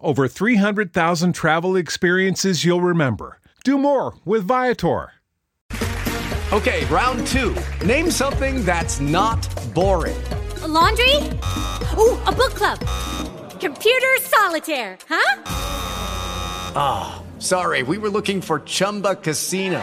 over 300,000 travel experiences you'll remember. Do more with Viator. Okay, round two. Name something that's not boring. A laundry? Ooh, a book club. Computer solitaire, huh? Ah, oh, sorry, we were looking for Chumba Casino.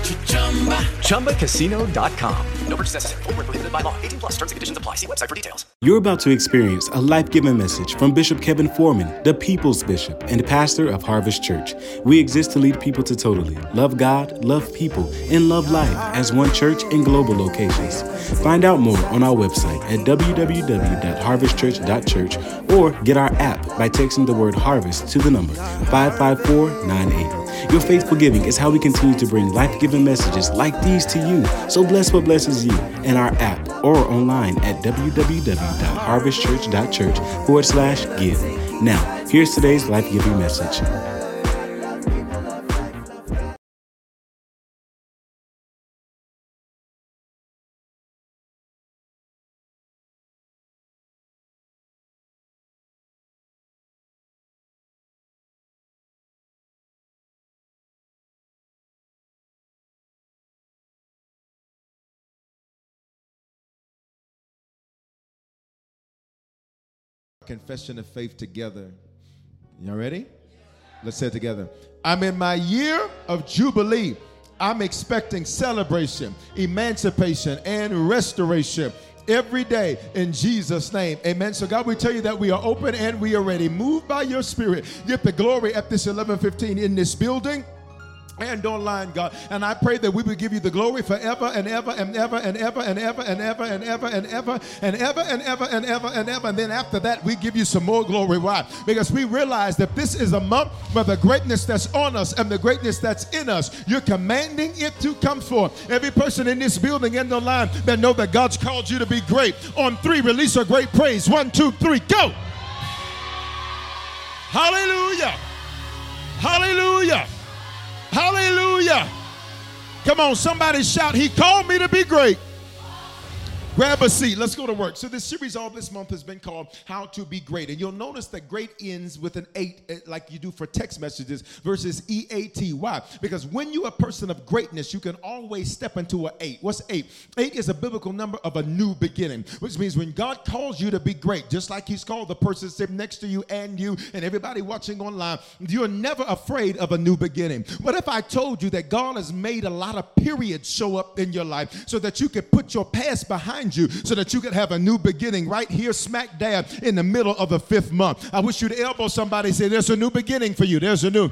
ChumbaCasino.com. No purchase necessary. Full prohibited by law. 18 plus terms and conditions apply. See website for details. You're about to experience a life giving message from Bishop Kevin Foreman, the People's Bishop and pastor of Harvest Church. We exist to lead people to totally love God, love people, and love life as one church in global locations. Find out more on our website at www.harvestchurch.church or get our app by texting the word harvest to the number 55498. Your faithful giving is how we continue to bring life giving messages like these to you. So bless what blesses you in our app or online at www.harvestchurch.church forward slash give. Now, here's today's life giving message. Confession of faith together. Y'all ready? Let's say it together. I'm in my year of Jubilee. I'm expecting celebration, emancipation, and restoration every day in Jesus' name. Amen. So, God, we tell you that we are open and we are ready. Move by your spirit. Get the glory at this 1115 in this building and online, God. And I pray that we will give you the glory forever and ever and ever and ever and ever and ever and ever and ever and ever and ever and ever and ever. And then after that, we give you some more glory. Why? Because we realize that this is a month where the greatness that's on us and the greatness that's in us, you're commanding it to come forth. Every person in this building and online that know that God's called you to be great. On three, release a great praise. One, two, three, go. Hallelujah. Hallelujah. Hallelujah. Come on, somebody shout, He called me to be great. Grab a seat. Let's go to work. So this series all this month has been called How to Be Great. And you'll notice that great ends with an eight eh, like you do for text messages versus E-A-T. Why? Because when you're a person of greatness, you can always step into an eight. What's eight? Eight is a biblical number of a new beginning, which means when God calls you to be great, just like he's called the person sitting next to you and you and everybody watching online, you're never afraid of a new beginning. What if I told you that God has made a lot of periods show up in your life so that you could put your past behind behind you so that you could have a new beginning right here, smack dab in the middle of the fifth month. I wish you'd elbow somebody say, There's a new beginning for you. There's a new.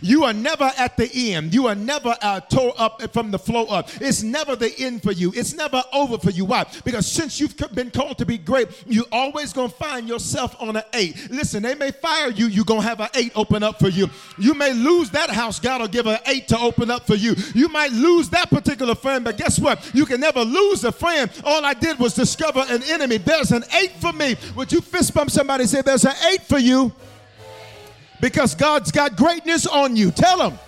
You are never at the end. You are never uh, tore up from the flow up. It's never the end for you. It's never over for you. Why? Because since you've been called to be great, you're always gonna find yourself on an eight. Listen, they may fire you. You're gonna have an eight open up for you. You may lose that house. God will give an eight to open up for you. You might lose that particular friend, but guess what? You can never lose a friend. All I did was discover an enemy. There's an eight for me. Would you fist bump somebody? Say, "There's an eight for you." Because God's got greatness on you. Tell them.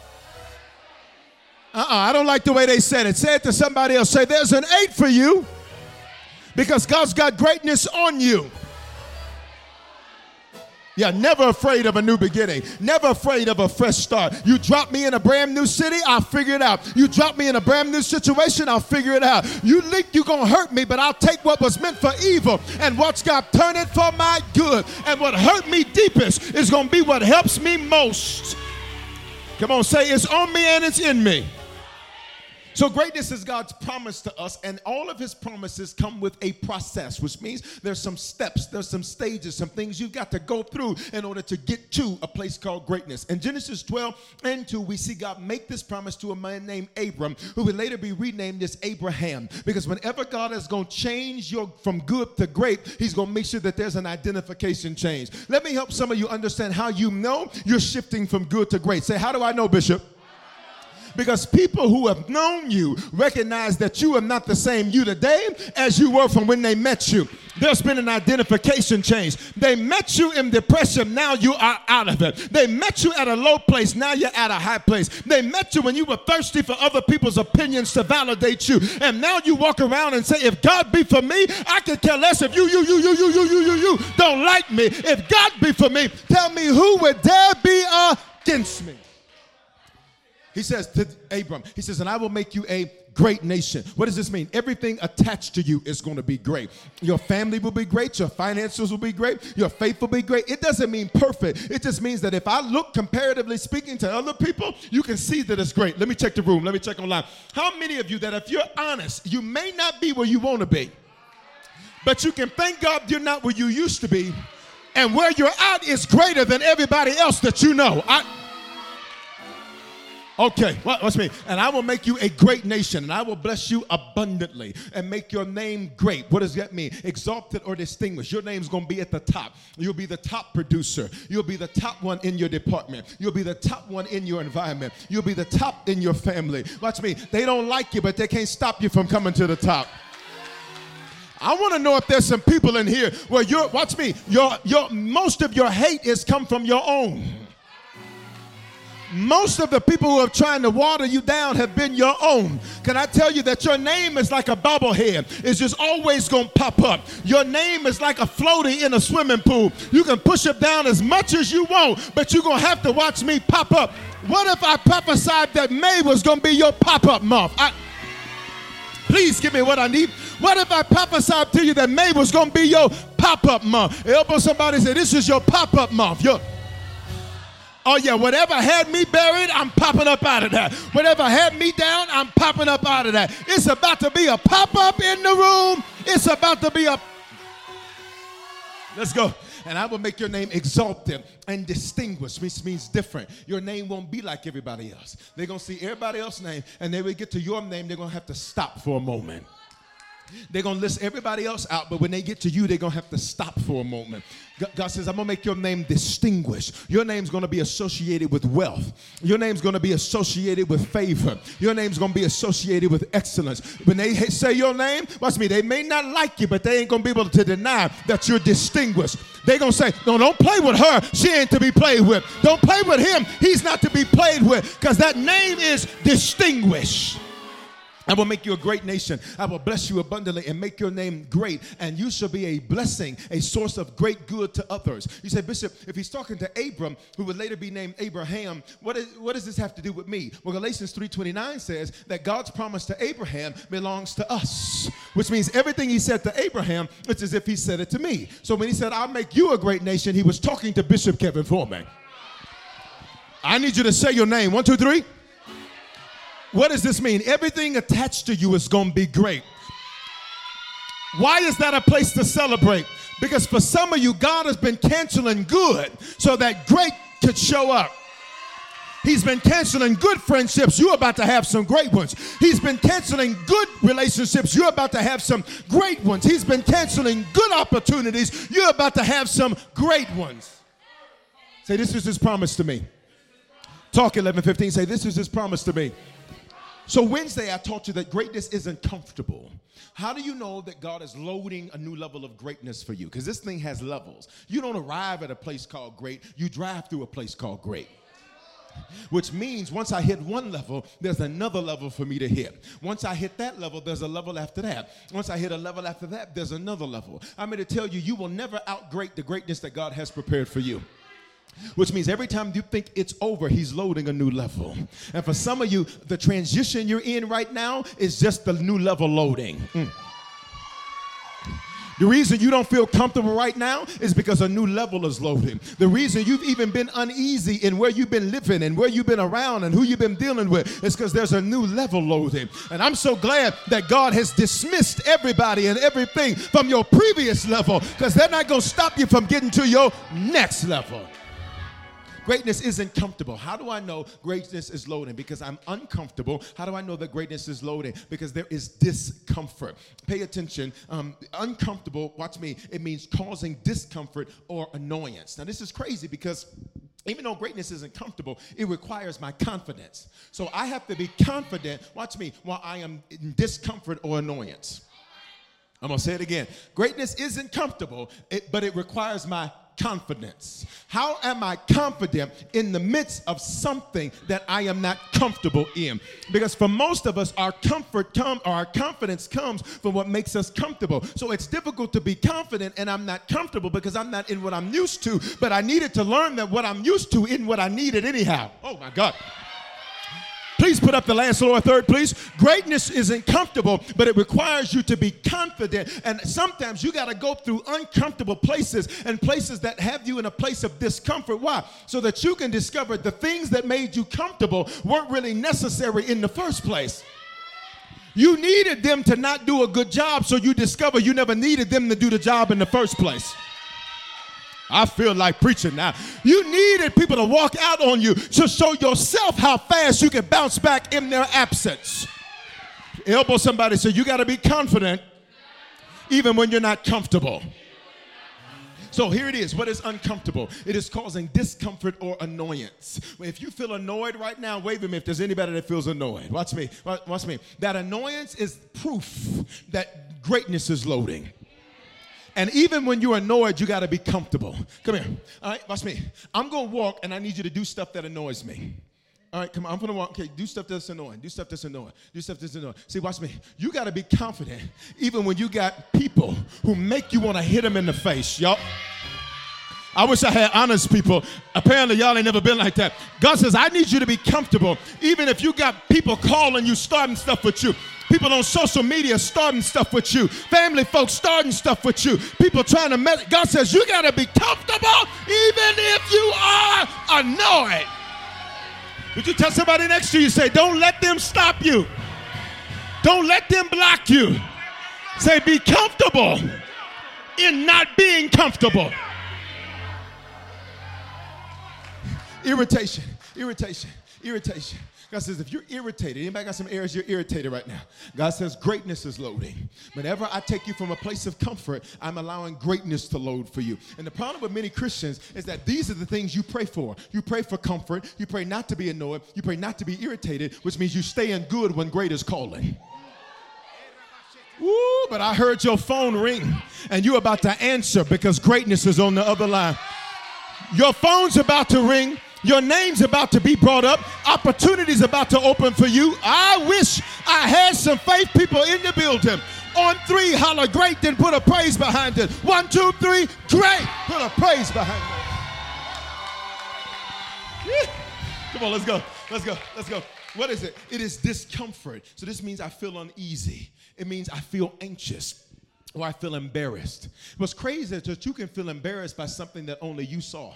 Uh-uh, I don't like the way they said it. Say it to somebody else. Say, there's an eight for you because God's got greatness on you. Yeah, never afraid of a new beginning. Never afraid of a fresh start. You drop me in a brand new city, I'll figure it out. You drop me in a brand new situation, I'll figure it out. You think you're to hurt me, but I'll take what was meant for evil and watch God turn it for my good. And what hurt me deepest is to be what helps me most. Come on, say it's on me and it's in me. So, greatness is God's promise to us, and all of His promises come with a process, which means there's some steps, there's some stages, some things you've got to go through in order to get to a place called greatness. In Genesis 12 and 2, we see God make this promise to a man named Abram, who would later be renamed as Abraham, because whenever God is going to change your from good to great, He's going to make sure that there's an identification change. Let me help some of you understand how you know you're shifting from good to great. Say, How do I know, Bishop? Because people who have known you recognize that you are not the same you today as you were from when they met you. There's been an identification change. They met you in depression, now you are out of it. They met you at a low place, now you're at a high place. They met you when you were thirsty for other people's opinions to validate you, and now you walk around and say, If God be for me, I could care less if you, you, you, you, you, you, you, you, you don't like me. If God be for me, tell me who would dare be against me. He says to Abram, he says, and I will make you a great nation. What does this mean? Everything attached to you is going to be great. Your family will be great. Your finances will be great. Your faith will be great. It doesn't mean perfect. It just means that if I look comparatively speaking to other people, you can see that it's great. Let me check the room. Let me check online. How many of you that if you're honest, you may not be where you want to be, but you can thank God you're not where you used to be, and where you're at is greater than everybody else that you know. I, Okay, what, what's me? And I will make you a great nation, and I will bless you abundantly, and make your name great. What does that mean? Exalted or distinguished. Your name's gonna be at the top. You'll be the top producer. You'll be the top one in your department. You'll be the top one in your environment. You'll be the top in your family. Watch me. They don't like you, but they can't stop you from coming to the top. I want to know if there's some people in here where you're watch me, your your most of your hate is come from your own. Most of the people who are trying to water you down have been your own. Can I tell you that your name is like a bobblehead? It's just always going to pop up. Your name is like a floaty in a swimming pool. You can push it down as much as you want, but you're going to have to watch me pop up. What if I prophesied that May was going to be your pop up month? I, please give me what I need. What if I prophesied to you that May was going to be your pop up month? Help somebody say, This is your pop up month. Your, Oh, yeah, whatever had me buried, I'm popping up out of that. Whatever had me down, I'm popping up out of that. It's about to be a pop up in the room. It's about to be a. Let's go. And I will make your name exalted and distinguished, which means different. Your name won't be like everybody else. They're to see everybody else's name, and they will get to your name, they're to have to stop for a moment. They're going to list everybody else out, but when they get to you, they're going to have to stop for a moment. God says, I'm going to make your name distinguished. Your name's going to be associated with wealth. Your name's going to be associated with favor. Your name's going to be associated with excellence. When they say your name, watch me, they may not like you, but they ain't going to be able to deny that you're distinguished. They're going to say, no, don't play with her. She ain't to be played with. Don't play with him. He's not to be played with because that name is distinguished. I will make you a great nation. I will bless you abundantly and make your name great, and you shall be a blessing, a source of great good to others. You say, Bishop, if he's talking to Abram, who would later be named Abraham, what, is, what does this have to do with me? Well, Galatians 3.29 says that God's promise to Abraham belongs to us, which means everything he said to Abraham, it's as if he said it to me. So when he said, I'll make you a great nation, he was talking to Bishop Kevin Foreman. I need you to say your name. One, two, three. What does this mean? Everything attached to you is going to be great. Why is that a place to celebrate? Because for some of you, God has been canceling good so that great could show up. He's been canceling good friendships. You're about to have some great ones. He's been canceling good relationships. You're about to have some great ones. He's been canceling good opportunities. You're about to have some great ones. Say, this is his promise to me. Talk 1115. Say, this is his promise to me. So, Wednesday, I taught you that greatness isn't comfortable. How do you know that God is loading a new level of greatness for you? Because this thing has levels. You don't arrive at a place called great, you drive through a place called great. which means once I hit one level, there's another level for me to hit. Once I hit that level, there's a level after that. Once I hit a level after that, there's another level. I'm here to tell you, you will never outgrade the greatness that God has prepared for you. Which means every time you think it's over, he's loading a new level. And for some of you, the transition you're in right now is just the new level loading. Mm. The reason you don't feel comfortable right now is because a new level is loading. The reason you've even been uneasy in where you've been living and where you've been around and who you've been dealing with is because there's a new level loading. And I'm so glad that God has dismissed everybody and everything from your previous level because they're not going to stop you from getting to your next level. Greatness isn't comfortable. How do I know greatness is loading? Because I'm uncomfortable. How do I know that greatness is loading? Because there is discomfort. Pay attention. Um, uncomfortable, watch me, it means causing discomfort or annoyance. Now, this is crazy because even though greatness isn't comfortable, it requires my confidence. So I have to be confident, watch me, while I am in discomfort or annoyance. I'm gonna say it again. Greatness isn't comfortable, it, but it requires my confidence? How am I confident in the midst of something that I am not comfortable in? Because for most of us, our comfort come or our confidence comes from what makes us comfortable. So it's difficult to be confident and I'm not comfortable because I'm not in what I'm used to, but I needed to learn that what I'm used to isn't what I needed anyhow. Oh my God. Please put up the last lower third, please. Greatness isn't comfortable, but it requires you to be confident. And sometimes you got to go through uncomfortable places and places that have you in a place of discomfort. Why? So that you can discover the things that made you comfortable weren't really necessary in the first place. You needed them to not do a good job, so you discover you never needed them to do the job in the first place. I feel like preaching now. You needed people to walk out on you to show yourself how fast you can bounce back in their absence. Elbow somebody, so you got to be confident even when you're not comfortable. So here it is. What is uncomfortable? It is causing discomfort or annoyance. If you feel annoyed right now, wave at me if there's anybody that feels annoyed. Watch me. Watch me. That annoyance is proof that greatness is loading. And even when you're annoyed, you got to be comfortable. Come here. All right, watch me. I'm going to walk, and I need you to do stuff that annoys me. All right, come on. I'm gonna walk. Okay, do stuff that's annoying. Do stuff that's annoying. Do stuff that's annoying. See, watch me. You gotta be confident, even when you got people who make you want to hit them in the face, y'all. I wish I had honest people. Apparently, y'all ain't never been like that. God says, I need you to be comfortable, even if you got people calling you, starting stuff with you. People on social media starting stuff with you. Family folks starting stuff with you. People trying to met. God says you got to be comfortable even if you are annoyed. Would you tell somebody next to you, say, don't let them stop you. Don't let them block you. Say, be comfortable in not being comfortable. Irritation, irritation, irritation. God says, if you're irritated, anybody got some areas you're irritated right now? God says, greatness is loading. Whenever I take you from a place of comfort, I'm allowing greatness to load for you. And the problem with many Christians is that these are the things you pray for. You pray for comfort, you pray not to be annoyed, you pray not to be irritated, which means you stay in good when great is calling. Ooh, but I heard your phone ring and you're about to answer because greatness is on the other line. Your phone's about to ring your name's about to be brought up. Opportunities about to open for you. I wish I had some faith people in the building. On three, holler great, then put a praise behind it. One, two, three, great. Put a praise behind it. Come on, let's go. Let's go. Let's go. What is it? It is discomfort. So this means I feel uneasy. It means I feel anxious or I feel embarrassed. What's crazy is that you can feel embarrassed by something that only you saw.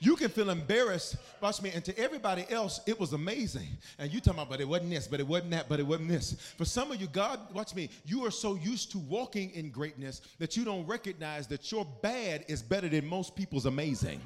You can feel embarrassed, watch me, and to everybody else, it was amazing. And you talking about, but it wasn't this, but it wasn't that, but it wasn't this. For some of you, God, watch me, you are so used to walking in greatness that you don't recognize that your bad is better than most people's amazing.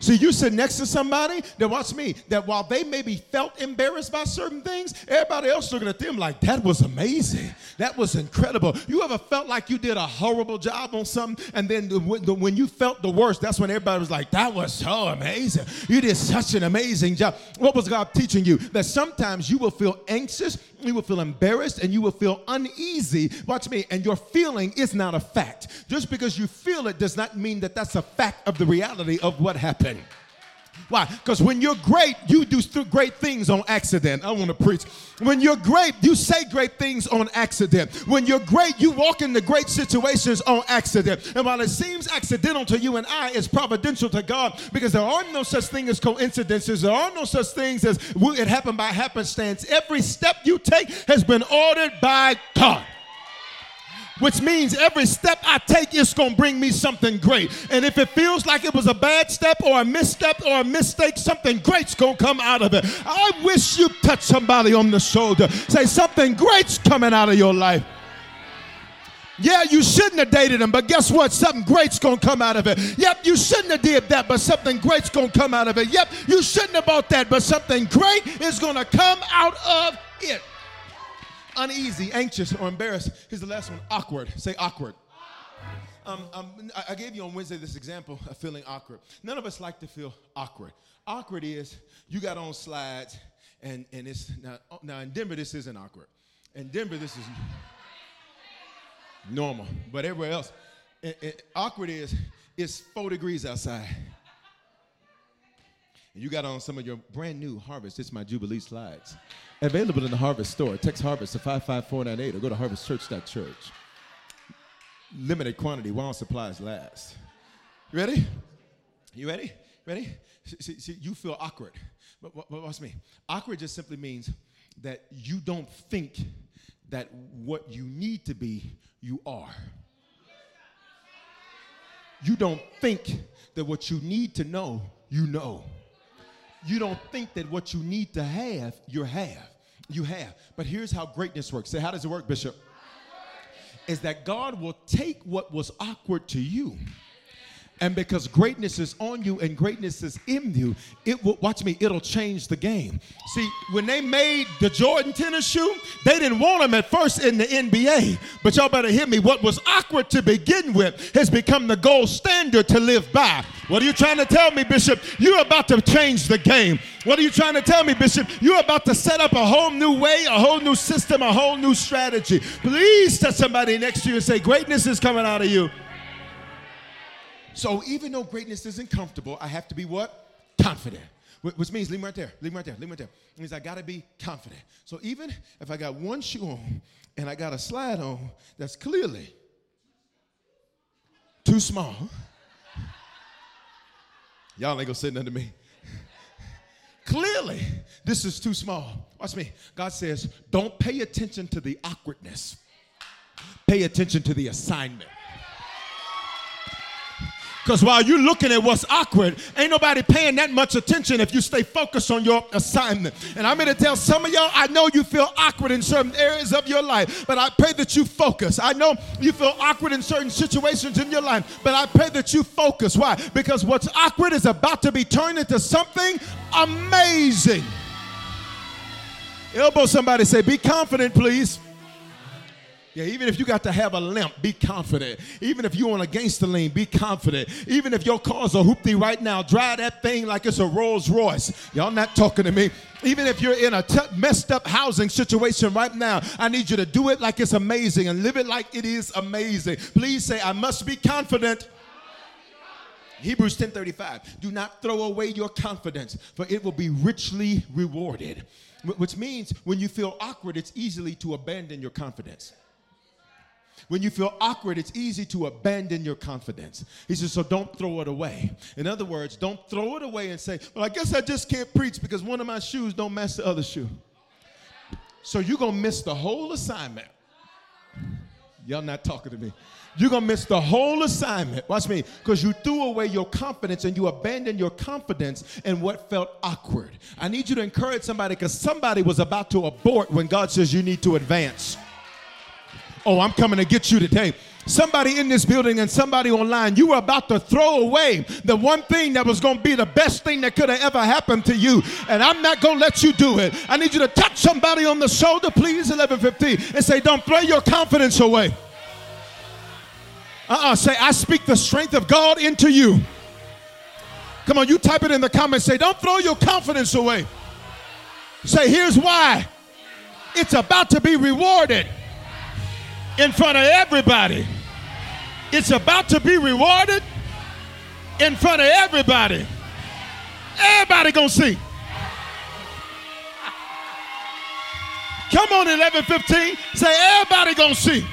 See, you sit next to somebody that watch me, that while they maybe felt embarrassed by certain things, everybody else looking at them like, that was amazing. That was incredible. You ever felt like you did a horrible job on something, and then when you felt the worst, that's when everybody was like, that was so amazing. You did such an amazing job. What was God teaching you? That sometimes you will feel anxious you will feel embarrassed, and you will feel uneasy. Watch me, and your feeling is not a fact. Just because you feel it does not mean that that's a fact of the reality of what happened. Why? Because when you're great, you do great things on accident. I want to preach. When you're great, you say great things on accident. When you're great, you walk into great situations on accident. And while it seems accidental to you and I, it's providential to God because there are no such thing as coincidences. There are no such things as it happened by happenstance. Every step you take has been ordered by God which means every step I take is going to bring me something great. And if it feels like it was a bad step or a misstep or a mistake, something great's going to come out of it. I wish you touch somebody on the shoulder. Say, something great's coming out of your life. Yeah, you shouldn't have dated him, but guess what? Something great's gonna come out of it. Yep, you shouldn't have did that, but something great's gonna come out of it. Yep, you shouldn't have bought that, but something great is gonna come out of it uneasy, anxious, or embarrassed. Here's the last one awkward. Say awkward. Um, um, I gave you on Wednesday this example of feeling awkward. None of us like to feel awkward. Awkward is you got on slides, and, and it's now, now in Denver, this isn't awkward. In Denver, this is normal, but everywhere else, it, it, awkward is it's four degrees outside. And you got on some of your brand new Harvest. It's my Jubilee slides. Available in the Harvest store. Text Harvest to 55498 or go to harvestchurch.church. Limited quantity while supplies last. You ready? You ready? Ready? See, see, you feel awkward. But, but, but watch me. Awkward just simply means that you don't think that what you need to be, you are. You don't think that what you need to know, you know you don't think that what you need to have, you have. You have. But here's how greatness works. Say, how does it work, Bishop? Is that God will take what was awkward to you and because greatness is on you and greatness is in you, it will watch me, it'll change the game. See, when they made the Jordan tennis shoe, they didn't want them at first in the NBA. But y'all better hear me. What was awkward to begin with has become the gold standard to live by. What are you trying to tell me, Bishop? You're about to change the game. What are you trying to tell me, Bishop? You're about to set up a whole new way, a whole new system, a whole new strategy. Please tell somebody next to you and say, Greatness is coming out of you. So even though greatness isn't comfortable, I have to be what? Confident. Which means, leave me right there, leave me right there, leave me right there. It means I gotta be confident. So even if I got one shoe on and I got a slide on that's clearly too small, y'all ain't gonna say nothing to me. Clearly, this is too small. Watch me. God says, don't pay attention to the awkwardness, pay attention to the assignment. Because while you're looking at what's awkward, ain't nobody paying that much attention if you stay focused on your assignment. And I'm here to tell some of y'all, I know you feel awkward in certain areas of your life, but I pray that you focus. I know you feel awkward in certain situations in your life, but I pray that you focus. Why? Because what's awkward is about to be turned into something amazing. Elbow somebody, say, Be confident, please. Yeah, even if you got to have a limp, be confident. Even if you're on a gangster lane, be confident. Even if your car's a hoopty right now, drive that thing like it's a Rolls Royce. Y'all not talking to me. Even if you're in a t- messed up housing situation right now, I need you to do it like it's amazing and live it like it is amazing. Please say, I must be confident. Hebrews 10:35. Do not throw away your confidence, for it will be richly rewarded. Which means when you feel awkward, it's easily to abandon your confidence. When you feel awkward, it's easy to abandon your confidence. He says, so don't throw it away. In other words, don't throw it away and say, well, I guess I just can't preach because one of my shoes don't match the other shoe. So you're going to miss the whole assignment. Y'all not talking to me. You're going to miss the whole assignment. Watch me. Because you threw away your confidence and you abandoned your confidence in what felt awkward. I need you to encourage somebody because somebody was about to abort when God says you need to advance. Oh, I'm coming to get you today. Somebody in this building and somebody online, you were about to throw away the one thing that was going to be the best thing that could have ever happened to you. And I'm not going to let you do it. I need you to touch somebody on the shoulder, please, 1115, and say, Don't throw your confidence away. Uh uh-uh, uh say, I speak the strength of God into you. Come on, you type it in the comments. Say, Don't throw your confidence away. Say, Here's why It's about to be rewarded in front of everybody. It's about to be rewarded in front of everybody. Everybody gonna see. Come on, 1115. Say, everybody gonna see.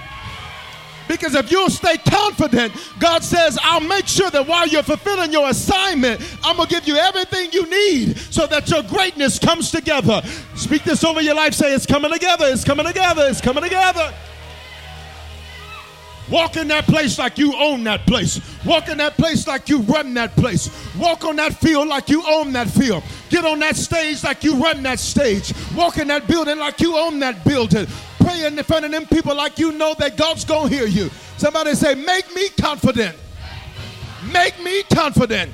Because if you'll stay confident, God says, I'll make sure that while you're fulfilling your assignment, I'm going to give you everything you need so that your greatness comes together. Speak this over your life. Say, It's coming together. It's coming together. It's coming together. Walk in that place like you own that place. Walk in that place like you run that place. Walk on that field like you own that field. Get on that stage like you run that stage. Walk in that building like you own that building. Pray in front of them people like you know that God's going to hear you. Somebody say, Make me confident. Make me confident.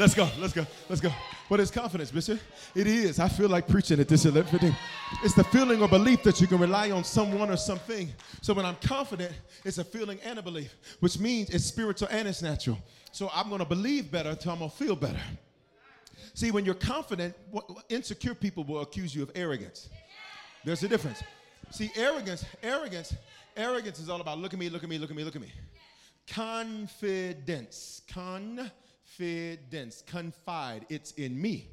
Let's go. Let's go. Let's go. What is confidence, Bishop? It is. I feel like preaching at this 11:15. It's the feeling or belief that you can rely on someone or something. So when I'm confident, it's a feeling and a belief, which means it's spiritual and it's natural. So I'm going to believe better until I'm going to feel better. See, when you're confident, insecure people will accuse you of arrogance. There's a difference. See, arrogance, arrogance, arrogance is all about look at me, look at me, look at me, look at me. Confidence, con confidence, confide, it's in me.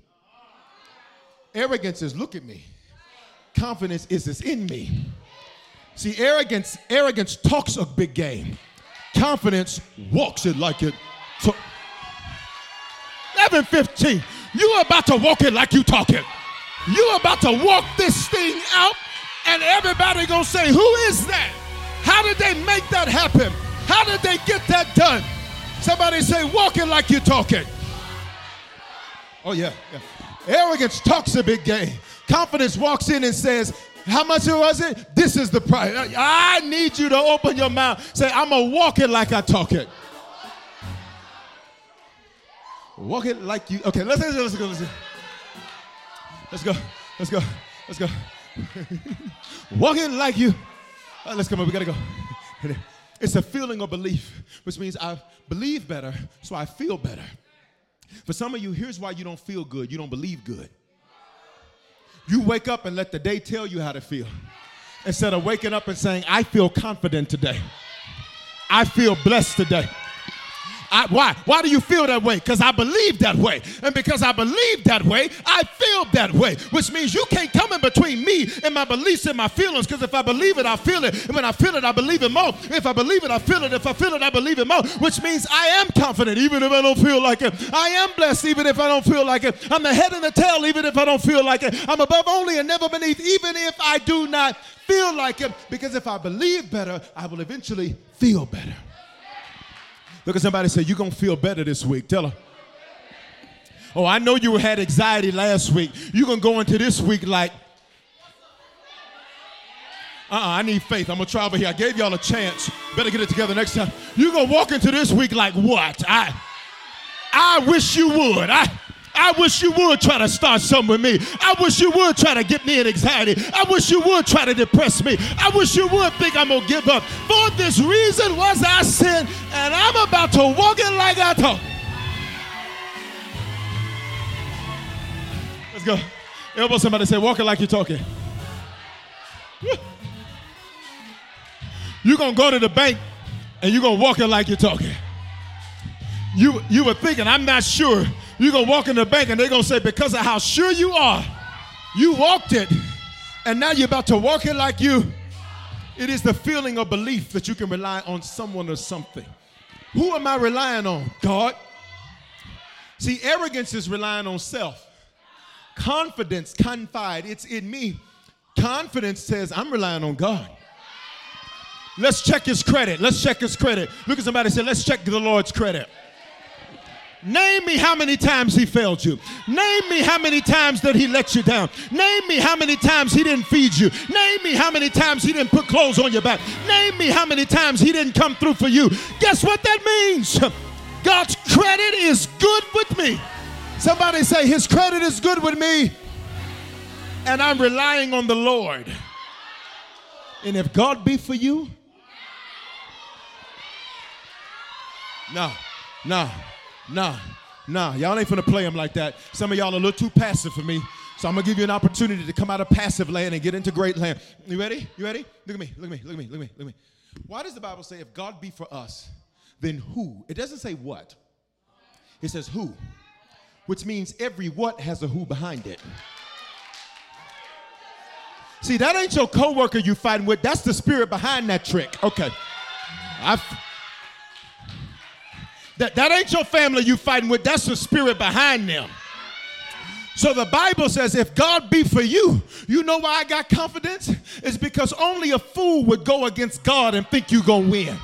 Arrogance is look at me. Confidence is it's in me. See, arrogance, arrogance talks a big game. Confidence walks it like it. So, 11, 15. You about to walk it like you talk it. You about to walk this thing out, and everybody gonna say, "Who is that? How did they make that happen? How did they get that done?" Somebody say, walking like you're talking. Oh, yeah, yeah. Arrogance talks a big game. Confidence walks in and says, How much was it? This is the price. I need you to open your mouth. Say, I'm going to walk it like I talk it. Walk it like you. Okay, let's, let's go. Let's go. Let's go. Let's go. Let's go. walk it like you. Right, let's come on. We got to go. It's a feeling of belief, which means I believe better, so I feel better. For some of you, here's why you don't feel good you don't believe good. You wake up and let the day tell you how to feel instead of waking up and saying, I feel confident today. I feel blessed today. I, why? Why do you feel that way? Because I believe that way. And because I believe that way, I feel that way. Which means you can't come in between me and my beliefs and my feelings. Because if I believe it, I feel it. And when I feel it, I believe it more. If I believe it, I feel it. If I feel it, I believe it more. Which means I am confident even if I don't feel like it. I am blessed even if I don't feel like it. I'm the head and the tail even if I don't feel like it. I'm above only and never beneath even if I do not feel like it. Because if I believe better, I will eventually feel better. Look at somebody say, You're going to feel better this week. Tell her. Oh, I know you had anxiety last week. You're going to go into this week like, uh uh I need faith. I'm going to try over here. I gave y'all a chance. Better get it together next time. You're going to walk into this week like what? I, I wish you would. I, I wish you would try to start something with me. I wish you would try to get me in anxiety. I wish you would try to depress me. I wish you would think I'm going to give up. For this reason was I sin, and I'm about to walk it like I talk. Let's go. Elbow somebody say, walk it like you're talking. You're going to go to the bank and you're going to walk it like you're talking. You, you were thinking, I'm not sure you're going to walk in the bank and they're going to say, because of how sure you are, you walked it. And now you're about to walk it like you. It is the feeling of belief that you can rely on someone or something. Who am I relying on? God. See, arrogance is relying on self. Confidence, confide, it's in me. Confidence says, I'm relying on God. Let's check his credit. Let's check his credit. Look at somebody say, let's check the Lord's credit. Name me how many times he failed you. Name me how many times that he let you down. Name me how many times he didn't feed you. Name me how many times he didn't put clothes on your back. Name me how many times he didn't come through for you. Guess what that means? God's credit is good with me. Somebody say, His credit is good with me, and I'm relying on the Lord. And if God be for you, no, no. Nah, nah, y'all ain't finna play them like that. Some of y'all a little too passive for me. So I'm gonna give you an opportunity to come out of passive land and get into great land. You ready? You ready? Look at me, look at me, look at me, look at me, look at me. Why does the Bible say if God be for us, then who? It doesn't say what. It says who, which means every what has a who behind it. See, that ain't your coworker you fighting with. That's the spirit behind that trick. Okay. I've, that, that ain't your family you fighting with. That's the spirit behind them. So the Bible says, if God be for you, you know why I got confidence? It's because only a fool would go against God and think you're going to win.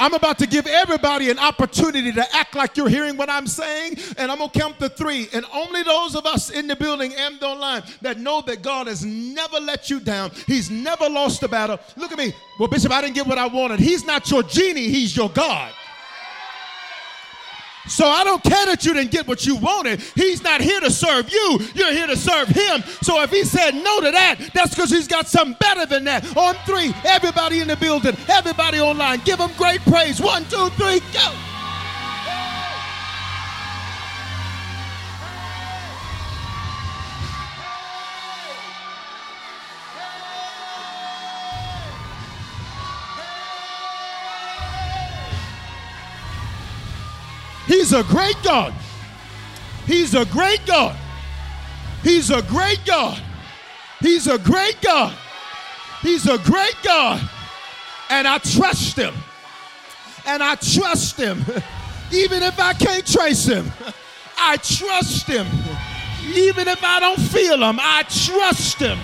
I'm about to give everybody an opportunity to act like you're hearing what I'm saying, and I'm gonna count to three. And only those of us in the building and online that know that God has never let you down, He's never lost a battle. Look at me. Well, Bishop, I didn't get what I wanted. He's not your genie, He's your God. So I don't care that you didn't get what you wanted. He's not here to serve you. You're here to serve him. So if he said no to that, that's because he's got something better than that. On three, everybody in the building, everybody online, give him great praise. One, two, three, go. He's a great God. He's a great God. He's a great God. He's a great God. He's a great God. And I trust him. And I trust him. Even if I can't trace him, I trust him. Even if I don't feel him, I trust him.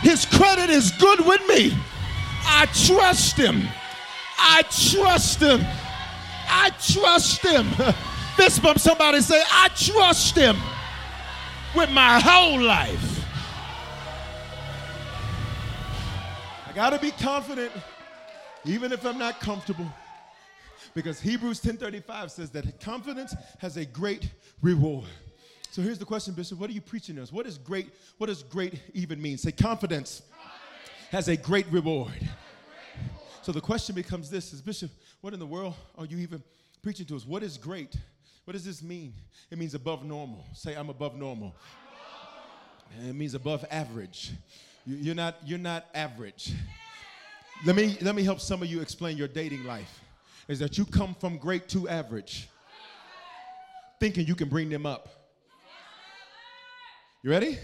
His credit is good with me. I trust him. I trust him. I trust him. Fist bump somebody say, I trust him with my whole life. I got to be confident even if I'm not comfortable. Because Hebrews 10:35 says that confidence has a great reward. So here's the question, Bishop. What are you preaching to us? What is great? What does great even mean? Say confidence has a great reward. So the question becomes this is Bishop, what in the world are you even preaching to us? What is great? What does this mean? It means above normal. Say, I'm above normal. It means above average. You're not, you're not average. Let me, let me help some of you explain your dating life. Is that you come from great to average, thinking you can bring them up. You ready?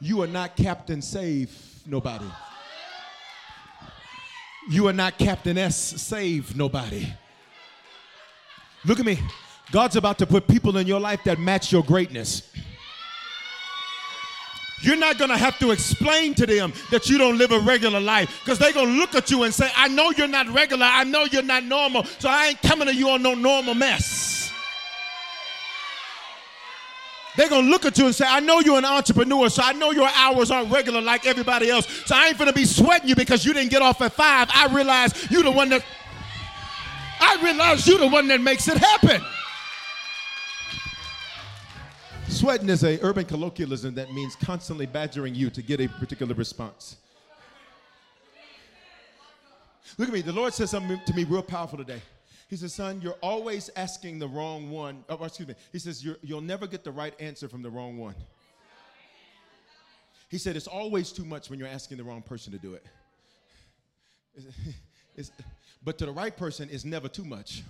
You are not Captain Save nobody. You are not Captain S Save nobody. Look at me. God's about to put people in your life that match your greatness. You're not going to have to explain to them that you don't live a regular life because they're going to look at you and say, I know you're not regular. I know you're not normal. So I ain't coming to you on no normal mess. They're to look at you and say, I know you're an entrepreneur, so I know your hours aren't regular like everybody else. So I ain't to be sweating you because you didn't get off at five. I realize you the one that, I realize you the one that makes it happen. Sweating is a urban colloquialism that means constantly badgering you to get a particular response. Look at me. The Lord said something to me real powerful today. He says, son, you're always asking the wrong one. Oh, excuse me. He says, you will never get the right answer from the wrong one. He said, it's always too much when you're asking the wrong person to do it. It's, it's, but to the right person, it's never too much.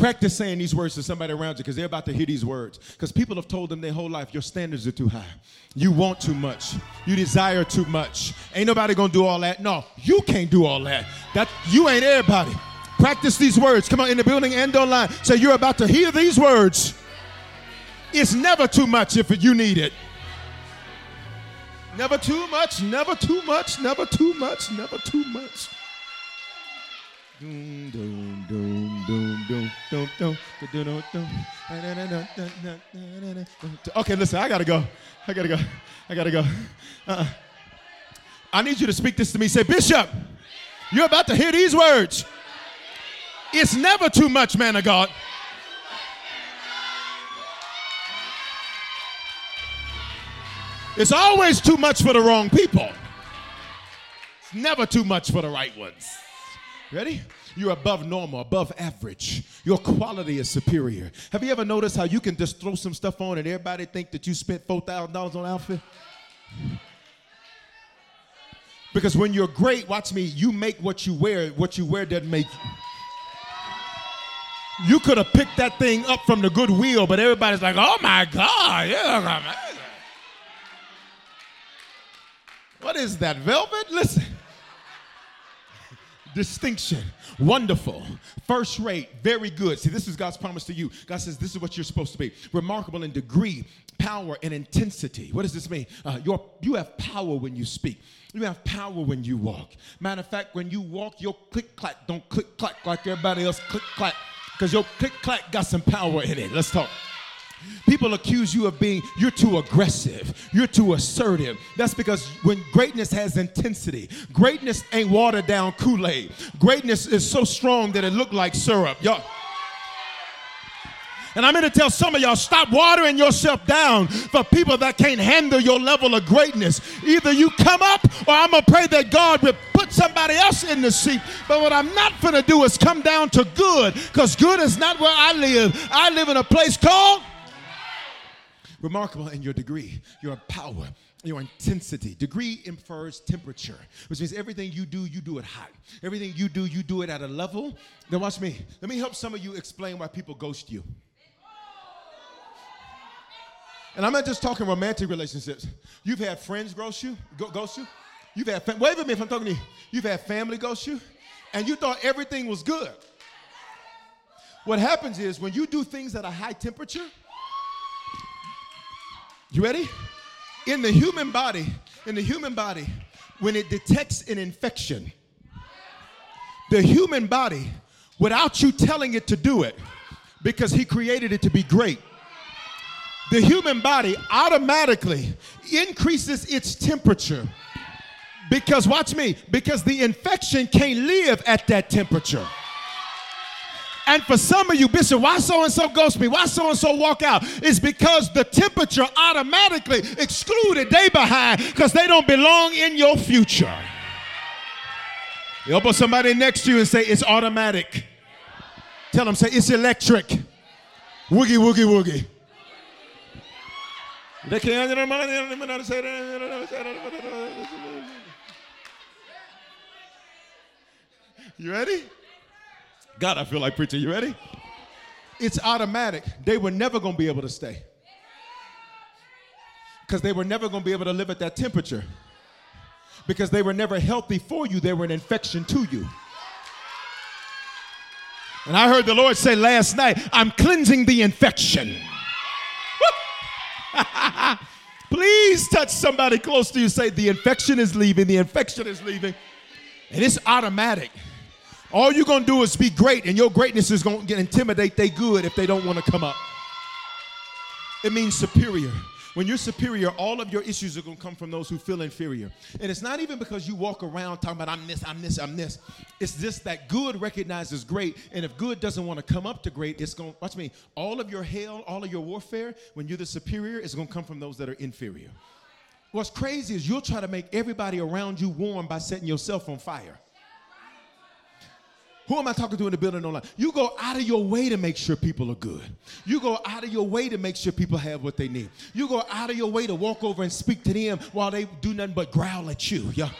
Practice saying these words to somebody around you because they're about to hear these words. Because people have told them their whole life, your standards are too high. You want too much. You desire too much. Ain't nobody gonna do all that. No, you can't do all that. That you ain't everybody. Practice these words. Come on, in the building and online. Say you're about to hear these words. It's never too much if you need it. Never too much, never too much, never too much, never too much. Okay, listen, I gotta go. I gotta go. I gotta go. Uh-uh. I need you to speak this to me. Say, Bishop, you're about to hear these words. It's never too much, man of God. It's always too much for the wrong people. It's never too much for the right ones. Ready? You're above normal, above average. Your quality is superior. Have you ever noticed how you can just throw some stuff on and everybody think that you spent $4,000 on an outfit? Because when you're great, watch me, you make what you wear. What you wear doesn't make you. You could have picked that thing up from the Goodwill, but everybody's like, oh my God, yeah. What is that, velvet? Listen. Distinction, wonderful, first rate, very good. See, this is God's promise to you. God says this is what you're supposed to be remarkable in degree, power, and intensity. What does this mean? Uh, you you have power when you speak. You have power when you walk. Matter of fact, when you walk, your click clack don't click clack like everybody else click clack because your click clack got some power in it. Let's talk. People accuse you of being, you're too aggressive, you're too assertive. That's because when greatness has intensity, greatness ain't watered down Kool Aid. Greatness is so strong that it look like syrup. Y'all. And I'm going to tell some of y'all stop watering yourself down for people that can't handle your level of greatness. Either you come up or I'm going to pray that God will put somebody else in the seat. But what I'm not going to do is come down to good because good is not where I live. I live in a place called remarkable in your degree, your power, your intensity. Degree infers temperature, which means everything you do, you do it hot. Everything you do, you do it at a level. Now, watch me. Let me help some of you explain why people ghost you. And I'm not just talking romantic relationships. You've had friends ghost you, ghost you. You've had fam- wait a minute if I'm talking to you. You've had family ghost you, and you thought everything was good. What happens is when you do things at a high temperature, you ready? In the human body, in the human body, when it detects an infection, the human body, without you telling it to do it, because he created it to be great, the human body automatically increases its temperature because watch me because the infection can't live at that temperature and for some of you bishop why so and so ghost me? Why so and so walk out? It's because the temperature automatically excluded. They behind because they don't belong in your future. You elbow somebody next to you and say it's automatic. Tell them say it's electric. Woogie woogie woogie. You ready? God, I feel like preaching. You ready? It's automatic. They were never going to be able to stay. Because they were never going to be able to live at that temperature. Because they were never healthy for you, they were an infection to you. And I heard the Lord say last night, I'm cleansing the infection. Please touch somebody close to you. Say, the infection is leaving, the infection is leaving. And it's automatic. All you're going to do is be great, and your greatness is going to intimidate they good if they don't want to come up. It means superior. When you're superior, all of your issues are going to come from those who feel inferior. And it's not even because you walk around talking about, I'm this, I'm this, I'm this. It's just that good recognizes great. And if good doesn't want to come up to great, it's to, watch me, all of your hell, all of your warfare, when you're the superior, is going to come from those that are inferior. What's crazy is you'll try to make everybody around you warm by setting yourself on fire. Who am I talking to in the building online? You go out of your way to make sure people are good. You go out of your way to make sure people have what they need. You go out of your way to walk over and speak to them while they do nothing but growl at you. Yeah.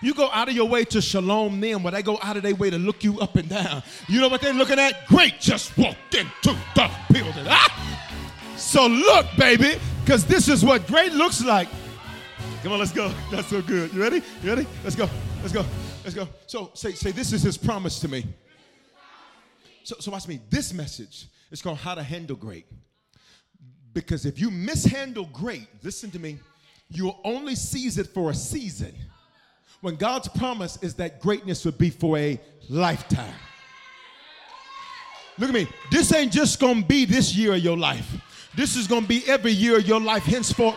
You go out of your way to shalom them, where they go out of their way to look you up and down. You know what they're looking at? Great, just walked into the building. Ah! So look, baby, because this is what great looks like. Come on, let's go. That's so good. You ready? You ready? Let's go. Let's go. Let's go. So say, say this is his promise to me. So, so watch me. This message is called How to Handle Great. Because if you mishandle great, listen to me, you'll only seize it for a season. When God's promise is that greatness would be for a lifetime. Look at me. This ain't just gonna be this year of your life. This is gonna be every year of your life henceforth.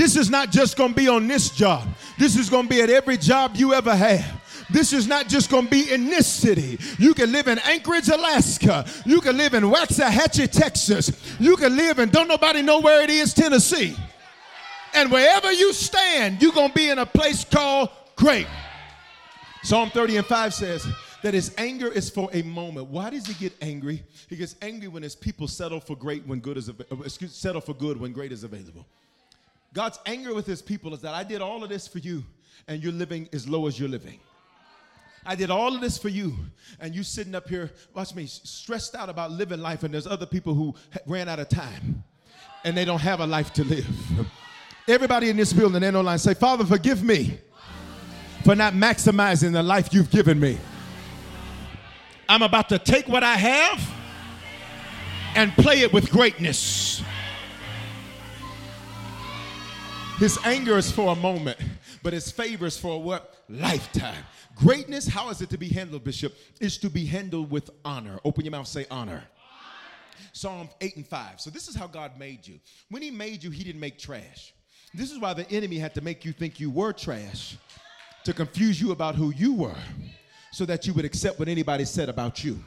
This is not just going to be on this job. This is going to be at every job you ever have. This is not just going to be in this city. You can live in Anchorage, Alaska. You can live in Waxahachie, Texas. You can live in don't nobody know where it is, Tennessee. And wherever you stand, you're going to be in a place called great. Psalm 30 and 5 says that his anger is for a moment. Why does he get angry? He gets angry when his people settle for great when good is excuse, settle for good when great is available. God's anger with his people is that I did all of this for you and you're living as low as you're living. I did all of this for you, and you sitting up here, watch me, stressed out about living life, and there's other people who ran out of time, and they don't have a life to live. Everybody in this building, and online, say, Father, forgive me for not maximizing the life you've given me. I'm about to take what I have and play it with greatness. His anger is for a moment, but his favor is for what? Lifetime. Greatness, how is it to be handled, Bishop? Is to be handled with honor. Open your mouth, say honor. Psalm 8 and 5. So, this is how God made you. When He made you, He didn't make trash. This is why the enemy had to make you think you were trash to confuse you about who you were so that you would accept what anybody said about you.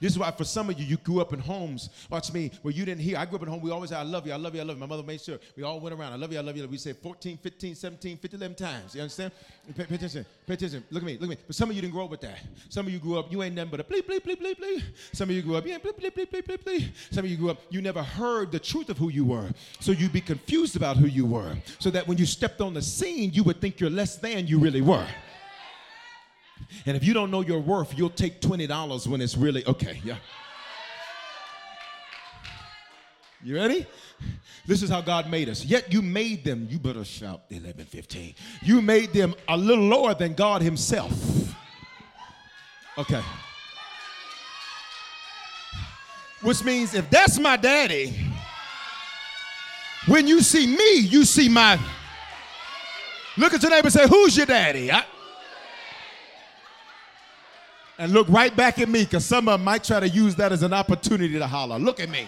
This is why for some of you, you grew up in homes, watch me, where you didn't hear. I grew up in home, we always said, I love you, I love you, I love you. My mother made sure we all went around, I love you, I love you. We said 14, 15, 17, 50, 11 times. You understand? Pay, pay attention, pay attention. Look at me, look at me. But some of you didn't grow up with that. Some of you grew up, you ain't nothing but a bleep, bleep, bleep, bleep, bleep. Some of you grew up, you ain't bleep, bleep, bleep, bleep, bleep, bleep. Some of you grew up, you never heard the truth of who you were. So you'd be confused about who you were. So that when you stepped on the scene, you would think you're less than you really were. And if you don't know your worth, you'll take $20 when it's really okay. Yeah. You ready? This is how God made us. Yet you made them, you better shout 11, 15. You made them a little lower than God Himself. Okay. Which means if that's my daddy, when you see me, you see my. Look at your neighbor and say, Who's your daddy? I- and look right back at me because some of them might try to use that as an opportunity to holler. Look at me.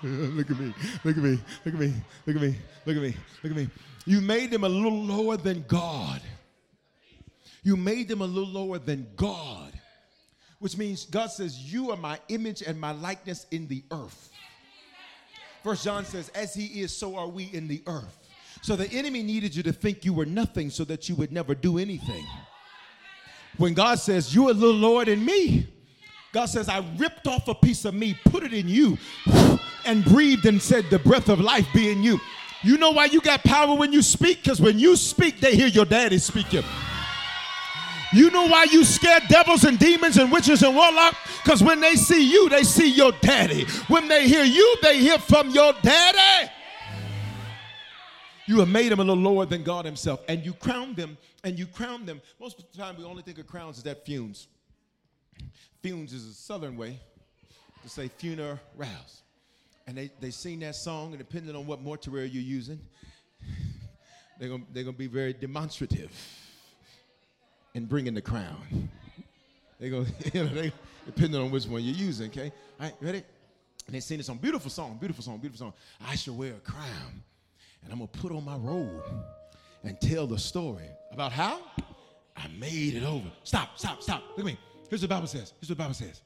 look at me, look at me, look at me, look at me, look at me, look at me. You made them a little lower than God. You made them a little lower than God, which means God says, You are my image and my likeness in the earth. First John says, As he is, so are we in the earth. So the enemy needed you to think you were nothing so that you would never do anything. When God says, You're a little lower than me, God says, I ripped off a piece of me, put it in you, and breathed and said, The breath of life be in you. You know why you got power when you speak? Because when you speak, they hear your daddy speaking. You know why you scare devils and demons and witches and warlock? Because when they see you, they see your daddy. When they hear you, they hear from your daddy. You have made them a little lower than God Himself, and you crown them, and you crown them. Most of the time, we only think of crowns as that fumes. Fumes is a southern way to say funerals. And they, they sing that song, and depending on what mortuary you're using, they're going they're gonna be very demonstrative in bringing the crown. They're going you know, they, depending on which one you're using, okay? All right, ready? And they sing this song, beautiful song, beautiful song, beautiful song. I shall wear a crown, and I'm going to put on my robe and tell the story about how I made it over. Stop, stop, stop. Look at me. Here's what the Bible says. Here's what the Bible says.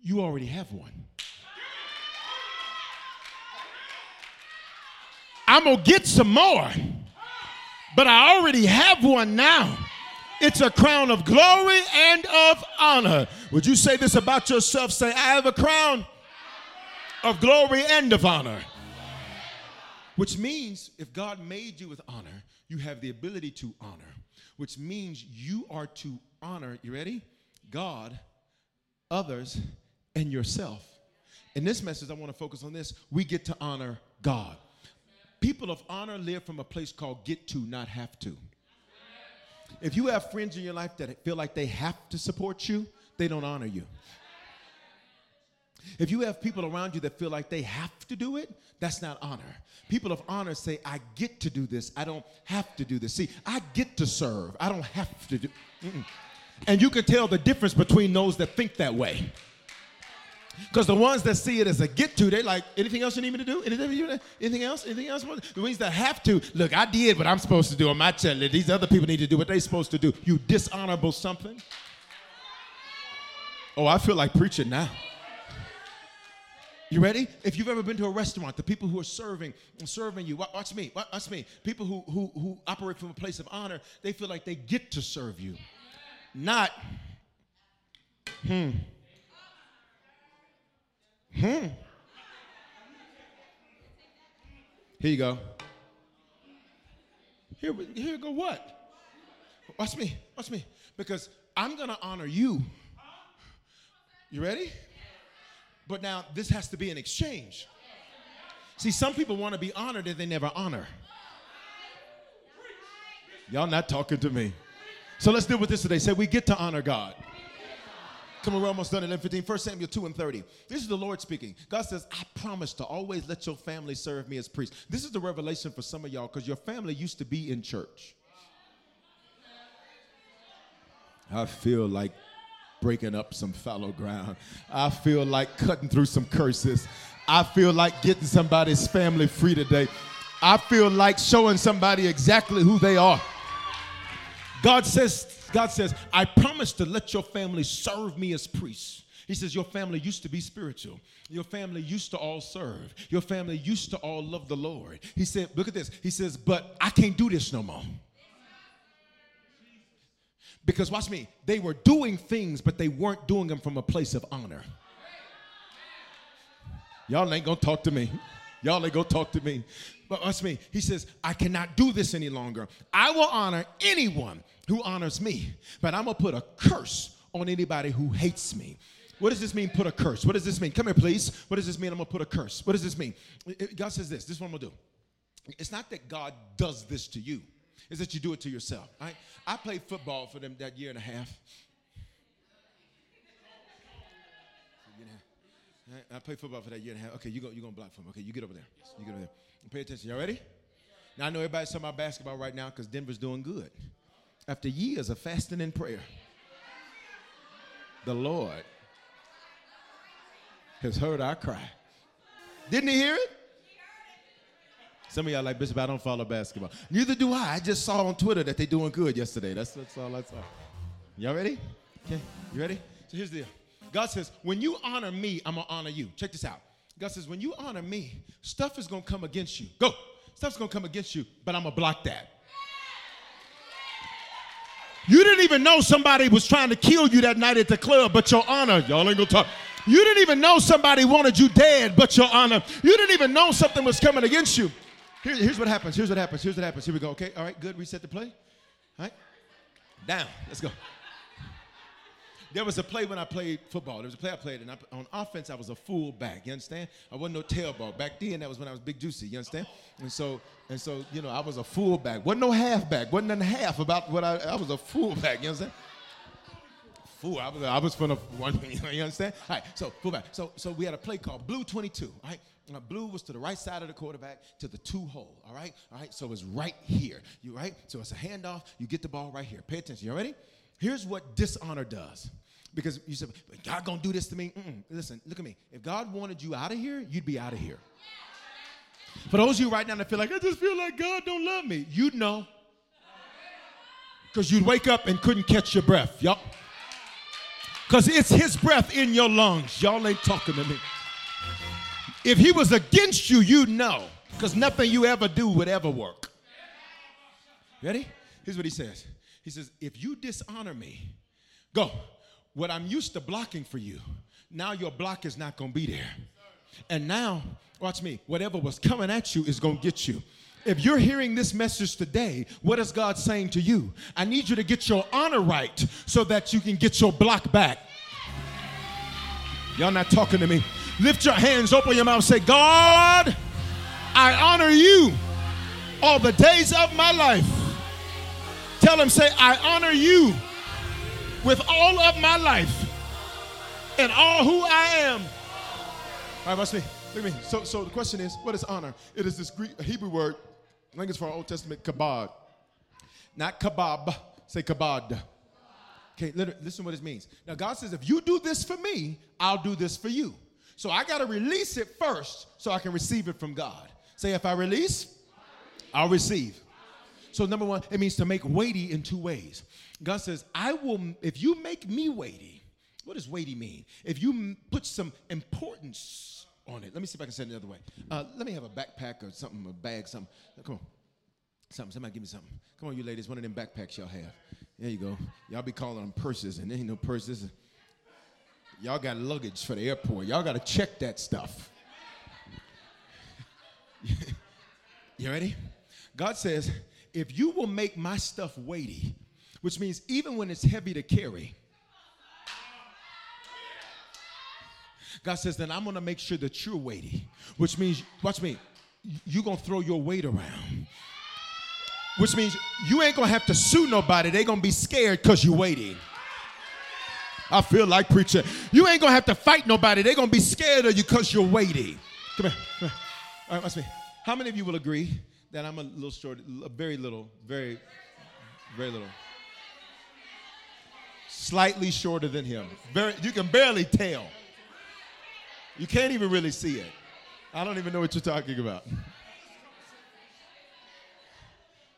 You already have one. I'm going to get some more, but I already have one now. It's a crown of glory and of honor. Would you say this about yourself? Say, I have a crown of glory and of honor. Which means if God made you with honor, you have the ability to honor, which means you are to honor, you ready? God, others, and yourself. In this message, I want to focus on this. We get to honor God. People of honor live from a place called get to, not have to. If you have friends in your life that feel like they have to support you, they don't honor you. If you have people around you that feel like they have to do it, that's not honor. People of honor say, I get to do this. I don't have to do this. See, I get to serve. I don't have to do. Mm-mm. And you can tell the difference between those that think that way. Because the ones that see it as a get to, they're like, anything else you need me to do? Anything, anything else? Anything else? The ones that have to, look, I did what I'm supposed to do on my channel. These other people need to do what they're supposed to do. You dishonorable something. Oh, I feel like preaching now. You ready? If you've ever been to a restaurant, the people who are serving serving you, watch me, watch me. People who who who operate from a place of honor, they feel like they get to serve you, not. Hmm. Hmm. Here you go. Here, here go what? Watch me, watch me. Because I'm gonna honor you. You ready? But now this has to be an exchange. See, some people want to be honored and they never honor. Y'all not talking to me. So let's deal with this today. Say we get to honor God. Come on, we're almost done at 11 15. 1 Samuel 2 and 30. This is the Lord speaking. God says, I promise to always let your family serve me as priest. This is the revelation for some of y'all because your family used to be in church. I feel like breaking up some fallow ground. I feel like cutting through some curses. I feel like getting somebody's family free today. I feel like showing somebody exactly who they are. God says, God says, I promise to let your family serve me as priests. He says, Your family used to be spiritual. Your family used to all serve. Your family used to all love the Lord. He said, Look at this. He says, But I can't do this no more. Because watch me, they were doing things, but they weren't doing them from a place of honor. Y'all ain't gonna talk to me. Y'all ain't gonna talk to me. But watch me. He says, I cannot do this any longer. I will honor anyone who honors me, but I'm gonna put a curse on anybody who hates me. What does this mean, put a curse? What does this mean? Come here, please. What does this mean? I'm gonna put a curse. What does this mean? God says this. This is what I'm gonna do. It's not that God does this to you is that you do it to yourself. Right? I played football for them that year and a half. I played football for that year and a half. Okay, you go, you're going to block for me. Okay, you get over there. You get over there. Pay attention. Y'all ready? Now, I know everybody's talking about basketball right now because Denver's doing good. After years of fasting and prayer, the Lord has heard our cry. Didn't he hear it? Some of y'all like, Bishop, I don't follow basketball. Neither do I. I just saw on Twitter that they're doing good yesterday. That's, that's all I saw. Y'all ready? Okay, you ready? So here's the deal. God says, when you honor me, I'm to honor you. Check this out. God says, when you honor me, stuff is to come against you. Go. Stuff's to come against you, but I'm to block that. You didn't even know somebody was trying to kill you that night at the club, but your honor, y'all ain't gonna talk. You didn't even know somebody wanted you dead, but your honor. You didn't even know something was coming against you. Here, here's what happens. Here's what happens. Here's what happens. Here we go. Okay. All right. Good. Reset the play. All right. Down. Let's go. There was a play when I played football. There was a play I played, and I, on offense, I was a fullback. You understand? I wasn't no tailback. Back then, that was when I was big juicy. You understand? And so, and so, you know, I was a fullback. wasn't no halfback. wasn't nothing half about what I. I was a fullback. You understand? Fool. I was. I was from the one. You understand? All right. So fullback. So, so we had a play called Blue 22. All right. Now, blue was to the right side of the quarterback to the two hole. All right, all right. So it's right here. You right? So it's a handoff. You get the ball right here. Pay attention. You ready? Here's what dishonor does. Because you said, God gonna do this to me. Mm-mm. Listen, look at me. If God wanted you out of here, you'd be out of here. For those of you right now that feel like I just feel like God don't love me, you'd know. Because you'd wake up and couldn't catch your breath. Y'all. Because it's his breath in your lungs. Y'all ain't talking to me. If he was against you, you'd know, because nothing you ever do would ever work. Ready? Here's what he says He says, If you dishonor me, go. What I'm used to blocking for you, now your block is not going to be there. And now, watch me, whatever was coming at you is going to get you. If you're hearing this message today, what is God saying to you? I need you to get your honor right so that you can get your block back. Y'all not talking to me. Lift your hands, open your mouth, say, God, I honor you all the days of my life. Tell him, say, I honor you with all of my life and all who I am. All right, watch me. Look at me. So, so the question is, what is honor? It is this Greek Hebrew word. I think it's from our Old Testament, kabod. Not kebab. Say kabod. Okay, listen what it means. Now God says, if you do this for me, I'll do this for you. So I got to release it first so I can receive it from God. Say, if I release, I'll receive. So, number one, it means to make weighty in two ways. God says, I will, if you make me weighty, what does weighty mean? If you put some importance on it. Let me see if I can say it another way. Uh, let me have a backpack or something, a bag, something. Come on. Something. Somebody give me something. Come on, you ladies. One of them backpacks y'all have. There you go. Y'all be calling them purses, and there ain't no purses. Y'all got luggage for the airport. Y'all got to check that stuff. you ready? God says, if you will make my stuff weighty, which means even when it's heavy to carry, God says, then I'm gonna make sure that you're weighty, which means, watch me, you're gonna throw your weight around. Which means you ain't gonna have to sue nobody, they gonna be scared because you're waiting. I feel like preaching. You ain't gonna have to fight nobody, they're gonna be scared of you because you're weighty. Come here, come here. All right, watch me. How many of you will agree that I'm a little short, very little, very, very little? Slightly shorter than him. Very, you can barely tell. You can't even really see it. I don't even know what you're talking about.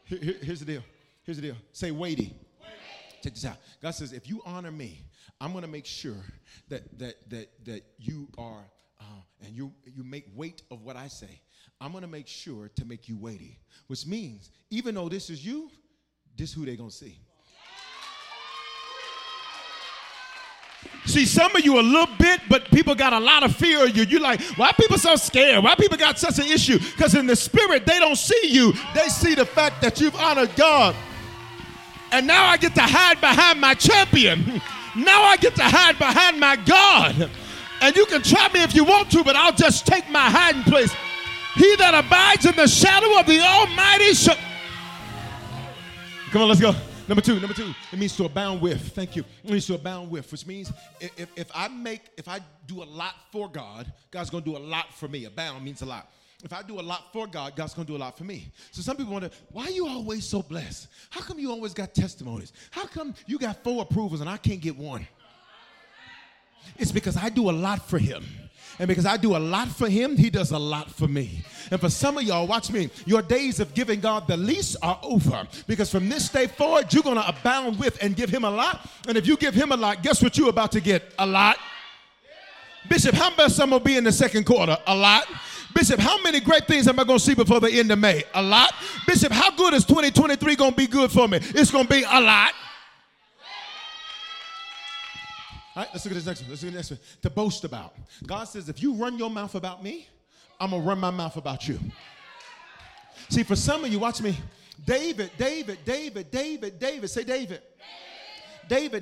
Here, here, here's the deal. Here's the deal. Say weighty. Check this out. God says, if you honor me, I'm going to make sure that that that that you are uh, and you you make weight of what I say. I'm going to make sure to make you weighty, which means even though this is you, this who they going to see. See, some of you a little bit, but people got a lot of fear of you. You're like, why people so scared? Why people got such an issue? Because in the spirit, they don't see you. They see the fact that you've honored God. And now I get to hide behind my champion. Now I get to hide behind my God. And you can try me if you want to, but I'll just take my hiding place. He that abides in the shadow of the Almighty shall. Come on, let's go. Number two, number two, it means to abound with. Thank you. It means to abound with, which means if, if I make, if I do a lot for God, God's gonna do a lot for me. Abound means a lot. If I do a lot for God, God's gonna do a lot for me. So some people wonder, why are you always so blessed? How come you always got testimonies? How come you got four approvals and I can't get one? It's because I do a lot for him. And because I do a lot for him, he does a lot for me. And for some of y'all, watch me, your days of giving God the least are over. Because from this day forward, you're going to abound with and give him a lot. And if you give him a lot, guess what you're about to get? A lot. Bishop, how I'm going to be in the second quarter? A lot. Bishop, how many great things am I going to see before the end of May? A lot. Bishop, how good is 2023 going to be good for me? It's going to be a lot. All right, let's look at this next one. Let's look at this next one. To boast about. God says, if you run your mouth about me, I'm going to run my mouth about you. See, for some of you, watch me. David, David, David, David, David. Say David. David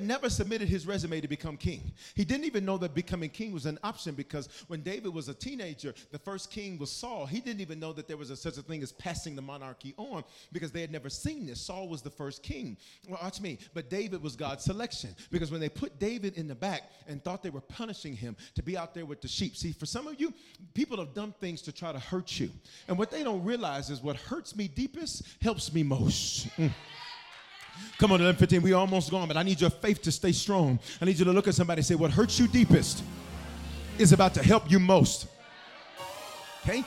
never submitted his resume to become king. He didn't even know that becoming king was an option because when David was a teenager, the first king was Saul. He didn't even know that there was a, such a thing as passing the monarchy on because they had never seen this. Saul was the first king. Watch me. But David was God's selection because when they put David in the back and thought they were punishing him to be out there with the sheep. See, for some of you, people have done things to try to hurt you. And what they don't realize is what hurts me deepest helps me most. Mm. Come on, 11 15. We almost gone, but I need your faith to stay strong. I need you to look at somebody and say, What hurts you deepest is about to help you most. Okay?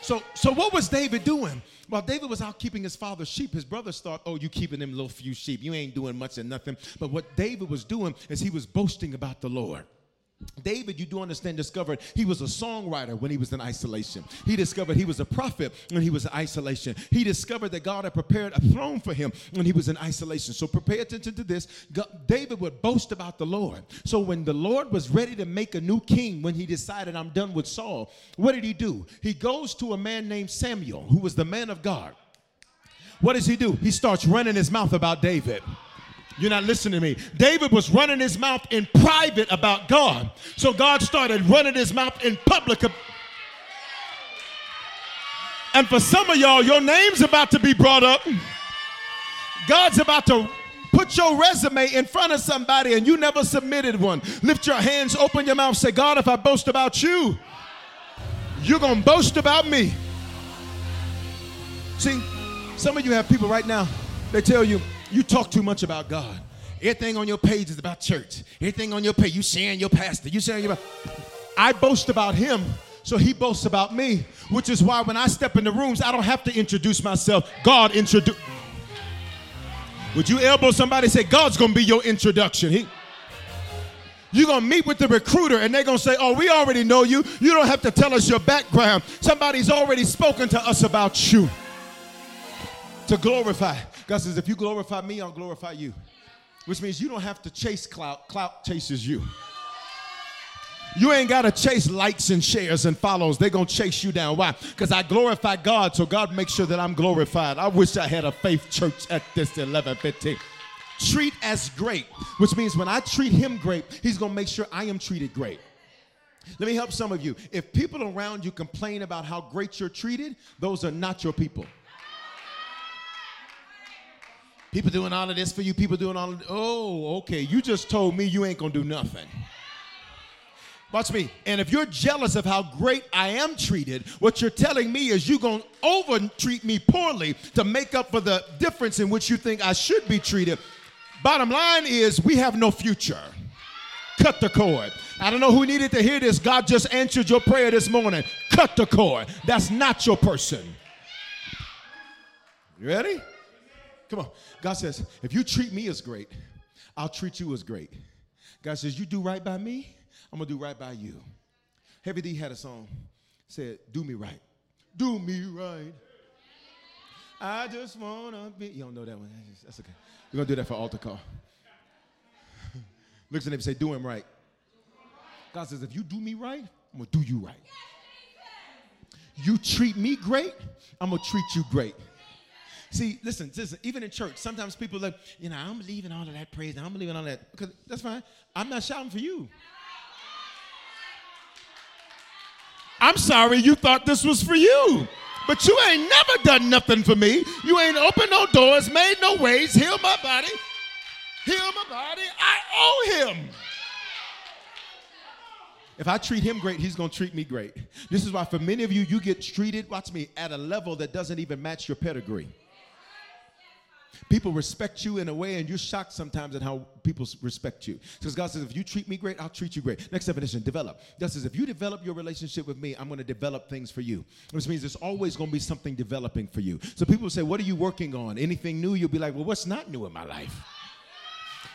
So, so what was David doing? While David was out keeping his father's sheep, his brothers thought, Oh, you keeping them little few sheep. You ain't doing much of nothing. But what David was doing is he was boasting about the Lord. David, you do understand, discovered he was a songwriter when he was in isolation. He discovered he was a prophet when he was in isolation. He discovered that God had prepared a throne for him when he was in isolation. So pay attention to this. God, David would boast about the Lord. So when the Lord was ready to make a new king, when he decided, I'm done with Saul, what did he do? He goes to a man named Samuel, who was the man of God. What does he do? He starts running his mouth about David. You're not listening to me. David was running his mouth in private about God. So God started running his mouth in public. And for some of y'all, your name's about to be brought up. God's about to put your resume in front of somebody and you never submitted one. Lift your hands, open your mouth, say, God, if I boast about you, you're going to boast about me. See, some of you have people right now, they tell you, you talk too much about God. Everything on your page is about church. Everything on your page, you sharing your pastor. You sharing your. I boast about him, so he boasts about me. Which is why when I step in the rooms, I don't have to introduce myself. God introduce. Would you elbow somebody say God's gonna be your introduction? He, You're going to meet with the recruiter and they're going to say, Oh, we already know you. You don't have to tell us your background. Somebody's already spoken to us about you. To glorify. God says, If you glorify me, I'll glorify you. Which means you don't have to chase clout, clout chases you. You ain't got to chase likes and shares and follows. They're going to chase you down. Why? Because I glorify God, so God makes sure that I'm glorified. I wish I had a faith church at this 1115 treat as great, which means when I treat him great, he's going to make sure I am treated great. Let me help some of you. If people around you complain about how great you're treated, those are not your people. People doing all of this for you, people doing all of Oh, okay. You just told me you ain't going to do nothing. Watch me. And if you're jealous of how great I am treated, what you're telling me is you're going to over treat me poorly to make up for the difference in which you think I should be treated. Bottom line is, we have no future. Cut the cord. I don't know who needed to hear this. God just answered your prayer this morning. Cut the cord. That's not your person. You ready? Come on. God says, if you treat me as great, I'll treat you as great. God says, you do right by me, I'm gonna do right by you. Heavy D had a song, said, do me right. Do me right. I just wanna be. You don't know that one. That's okay. We're gonna do that for altar call. Looks at him and say, do him right. God says, if you do me right, I'm gonna do you right. You treat me great, I'm gonna treat you great. See, listen, listen, even in church, sometimes people like, you know, I'm leaving all of that praise, I'm leaving all that. Because that's fine. I'm not shouting for you. I'm sorry you thought this was for you. But you ain't never done nothing for me. You ain't opened no doors, made no ways, healed my body. Heal my body. I owe him. If I treat him great, he's going to treat me great. This is why, for many of you, you get treated, watch me, at a level that doesn't even match your pedigree. People respect you in a way, and you're shocked sometimes at how people respect you. Because God says, if you treat me great, I'll treat you great. Next definition, develop. God says, if you develop your relationship with me, I'm going to develop things for you. Which means there's always going to be something developing for you. So people say, what are you working on? Anything new? You'll be like, well, what's not new in my life?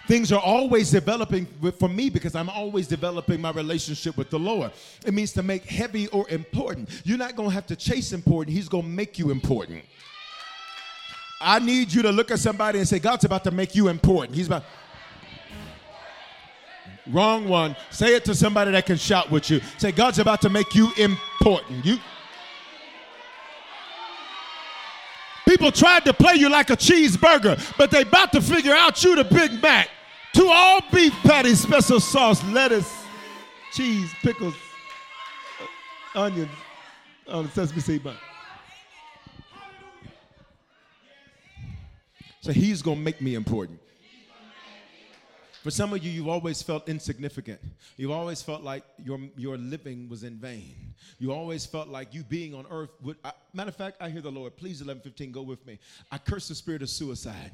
Things are always developing for me because I'm always developing my relationship with the Lord. It means to make heavy or important. You're not going to have to chase important, He's going to make you important. I need you to look at somebody and say, God's about to make you important. He's about. Wrong one. Say it to somebody that can shout with you. Say, God's about to make you important. You. People tried to play you like a cheeseburger, but they about to figure out you the Big Mac. Two all beef patties, special sauce, lettuce, cheese, pickles, onions on the sesame seed bun. So he's going to make me important. For some of you, you've always felt insignificant. You've always felt like your, your living was in vain. You always felt like you being on earth would. I, matter of fact, I hear the Lord. Please, 1115, go with me. I curse the spirit of suicide.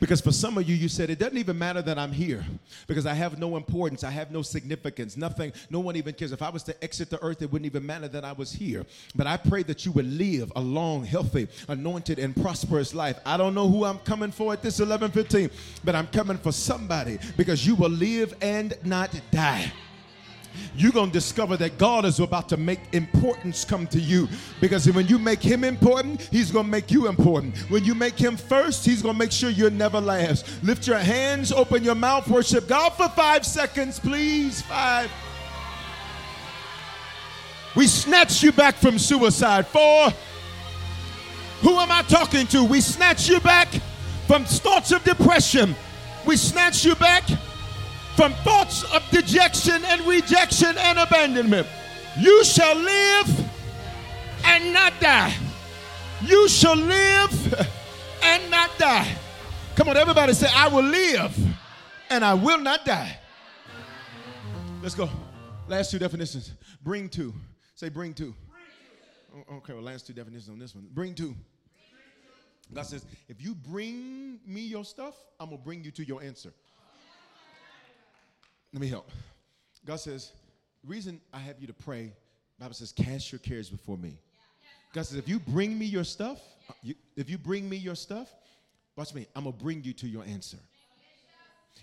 Because for some of you, you said, it doesn't even matter that I'm here because I have no importance. I have no significance. Nothing, no one even cares. If I was to exit the earth, it wouldn't even matter that I was here. But I pray that you would live a long, healthy, anointed, and prosperous life. I don't know who I'm coming for at this 1115, but I'm coming for somebody because you will live and not die you're going to discover that God is about to make importance come to you. Because when you make Him important, He's going to make you important. When you make Him first, He's going to make sure you're never last. Lift your hands, open your mouth, worship God for five seconds, please. Five. We snatch you back from suicide. Four. Who am I talking to? We snatch you back from thoughts of depression. We snatch you back from thoughts of dejection and rejection and abandonment. You shall live and not die. You shall live and not die. Come on, everybody say, I will live and I will not die. Let's go. Last two definitions. Bring to. Say, bring to. Oh, okay, well, last two definitions on this one. Bring to. God says, if you bring me your stuff, I'm going to bring you to your answer. Let me help. God says, the reason I have you to pray, Bible says, cast your cares before me. God says, if you bring me your stuff, if you bring me your stuff, watch me, I'm gonna bring you to your answer.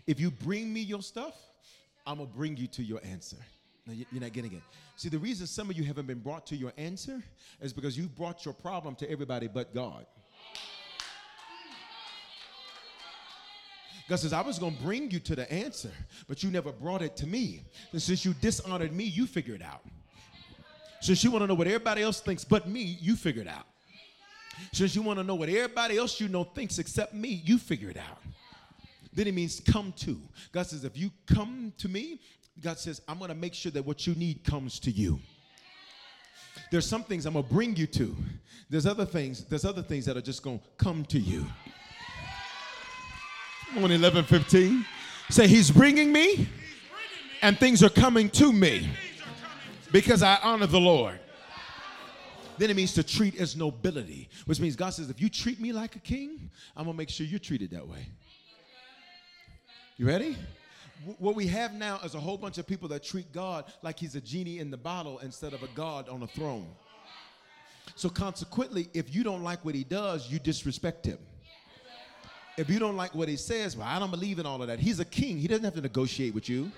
If you bring me your stuff, I'm going to bring you to your answer. You're not getting it. See, the reason some of you haven't been brought to your answer is because you brought your problem to everybody but God. God says, I was going to bring you to the answer, but you never brought it to me. And since you dishonored me, you figure it out. Since you want to know what everybody else thinks but me, you figure it out. Since you want to know what everybody else you know thinks except me, you figure it out. Then it means come to. God says, if you come to me, God says, I'm going to make sure that what you need comes to you. There's some things I'm going to bring you to. There's other things, there's other things that are just going to come to you. On, 11, 15. Say, He's bringing me, and things are coming to me because I honor the Lord. Then it means to treat as nobility, which means God says, if you treat me like a king, I'm gonna make sure you're treated that way. You ready? What we have now is a whole bunch of people that treat God like he's a genie in the bottle instead of a God on a throne. So consequently, if you don't like what he does, you disrespect him. If you don't like what he says, well, I don't believe in all of that. He's a king. He doesn't have to negotiate with you.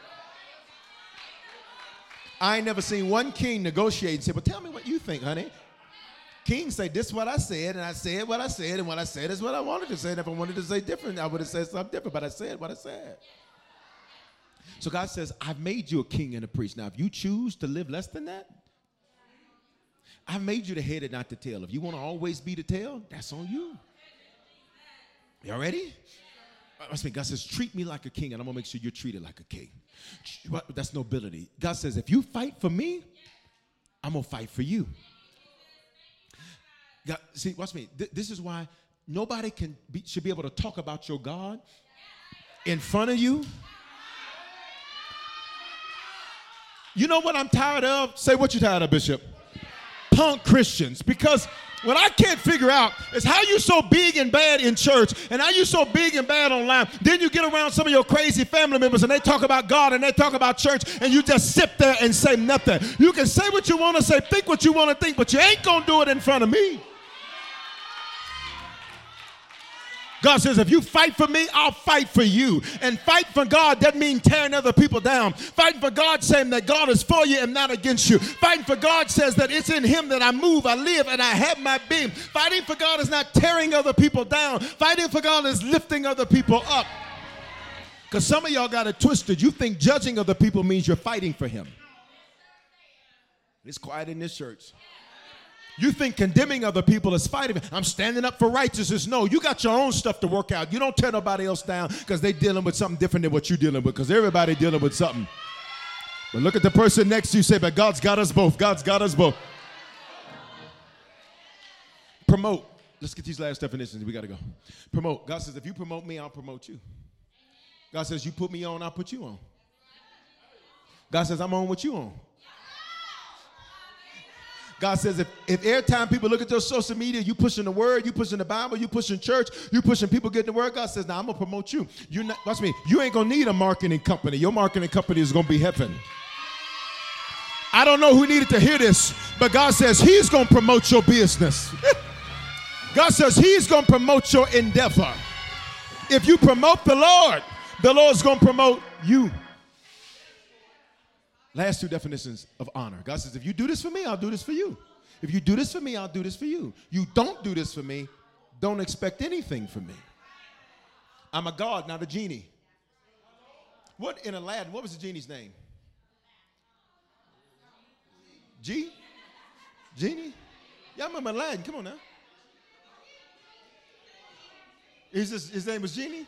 I ain't never seen one king negotiate and say, Well, tell me what you think, honey. Kings say, This is what I said, and I said what I said, and what I said is what I wanted to say. And if I wanted to say different, I would have said something different, but I said what I said. So God says, I've made you a king and a priest. Now, if you choose to live less than that, I've made you the head and not the tail. If you want to always be the tail, that's on you. Y'all ready? Uh, Must mean God says, treat me like a king, and I'm gonna make sure you're treated like a king. That's nobility. God says, if you fight for me, I'm gonna fight for you. God, see, watch me. Th- this is why nobody can be, should be able to talk about your God in front of you. You know what I'm tired of? Say what you're tired of, Bishop. Punk Christians, because what I can't figure out is how you so big and bad in church and how you so big and bad online. Then you get around some of your crazy family members and they talk about God and they talk about church and you just sit there and say nothing. You can say what you want to say, think what you want to think, but you ain't gonna do it in front of me. God says, if you fight for me, I'll fight for you. And fight for God doesn't mean tearing other people down. Fighting for God saying that God is for you and not against you. Fighting for God says that it's in Him that I move, I live, and I have my being. Fighting for God is not tearing other people down. Fighting for God is lifting other people up. Because some of y'all got it twisted. You think judging other people means you're fighting for Him. It's quiet in this church. You think condemning other people is fighting. I'm standing up for righteousness. No, you got your own stuff to work out. You don't tear nobody else down because they're dealing with something different than what you're dealing with because everybody dealing with something. But look at the person next to you say, but God's got us both. God's got us both. Promote. Let's get these last definitions. We got to go. Promote. God says, if you promote me, I'll promote you. God says, you put me on, I'll put you on. God says, I'm on what you on. God says, if, if every time people look at your social media, you pushing the word, you pushing the Bible, you pushing church, you pushing people getting the word, God says, now I'm gonna promote you. You not watch me, you ain't gonna need a marketing company. Your marketing company is gonna be heaven. I don't know who needed to hear this, but God says He's gonna promote your business. God says He's gonna promote your endeavor. If you promote the Lord, the Lord's gonna promote you. Last two definitions of honor. God says, if you do this for me, I'll do this for you. If you do this for me, I'll do this for you. You don't do this for me, don't expect anything from me. I'm a God, not a genie. What in Aladdin, what was the genie's name? G? Genie? Y'all remember Aladdin? Come on now. Is this, his name was Genie?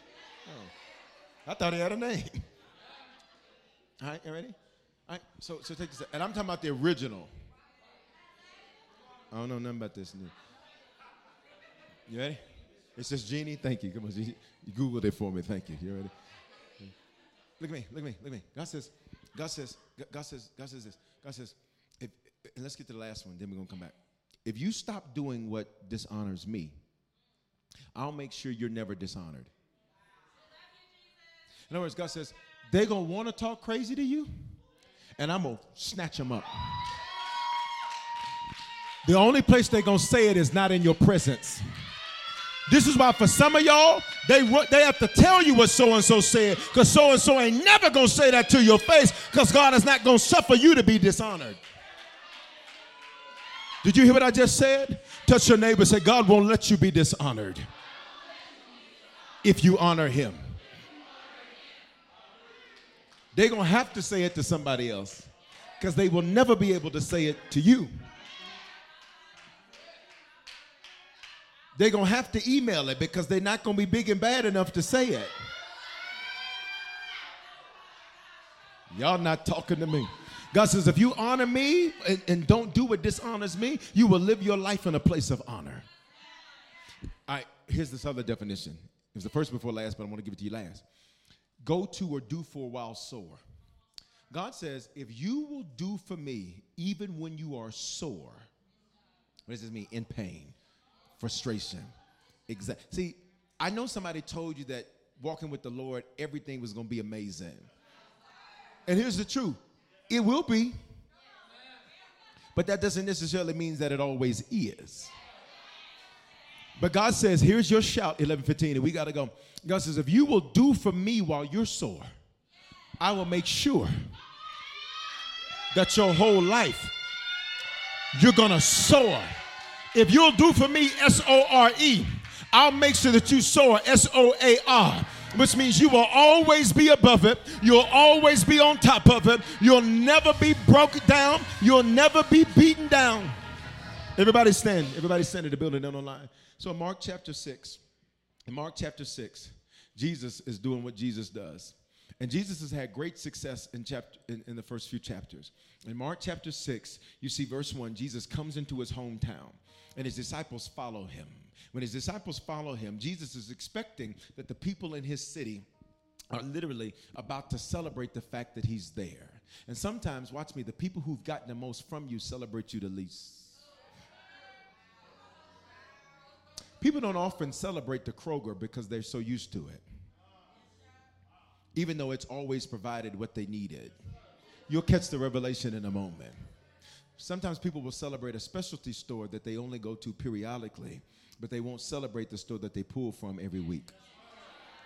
Oh. I thought he had a name. All right, you ready? Right, so, so take this. And I'm talking about the original. I don't know nothing about this. new. You ready? It says Genie. Thank you. Come on, Genie. You Googled it for me. Thank you. You ready? Look at me. Look at me. Look at me. God says, God says, God says, God says this. God says, if, and let's get to the last one, then we're going to come back. If you stop doing what dishonors me, I'll make sure you're never dishonored. In other words, God says, they're going to want to talk crazy to you, and I'm going to snatch them up. The only place they're going to say it is not in your presence. This is why for some of y'all, they they have to tell you what so and so said, because so and so ain't never gonna say that to your face, because God is not gonna suffer you to be dishonored. Did you hear what I just said? Touch your neighbor, say, God won't let you be dishonored if you honor him. They're gonna have to say it to somebody else, because they will never be able to say it to you. they're going to have to email it because they're not going to be big and bad enough to say it. Y'all not talking to me. God says, if you honor me and, and, don't do what dishonors me, you will live your life in a place of honor. All right, here's this other definition. It was the first before last, but I want to give it to you last. Go to or do for while sore. God says, if you will do for me even when you are sore, what does this mean? In pain frustration. Exactly. See, I know somebody told you that walking with the Lord, everything was going to be amazing. And here's the truth it will be, but that doesn't necessarily mean that it always is. But God says, here's your shout, 1115, and we got to go. God says, if you will do for me while you're sore, I will make sure that your whole life you're going to soar if you'll do for me S O R E, I'll make sure that you soar S O A R which means you will always be above it. You'll always be on top of it. You'll never be broken down. You'll never be beaten down. Everybody stand. Everybody stand in the building and online. So Mark chapter 6, in Mark chapter 6, Jesus is doing what Jesus does. And Jesus has had great success in, chapter, in, in the first few chapters. In Mark chapter 6, you see verse 1, Jesus comes into his hometown and his disciples follow him. When his disciples follow him, Jesus is expecting that the people in his city are literally about to celebrate the fact that he's there. And sometimes, watch me, the people who've gotten the most from you celebrate you the least. People don't often celebrate the Kroger because they're so used to it, even though it's always provided what they needed. You'll catch the revelation in a moment. Sometimes people will celebrate a specialty store that they only go to periodically, but they won't celebrate the store that they pull from every week.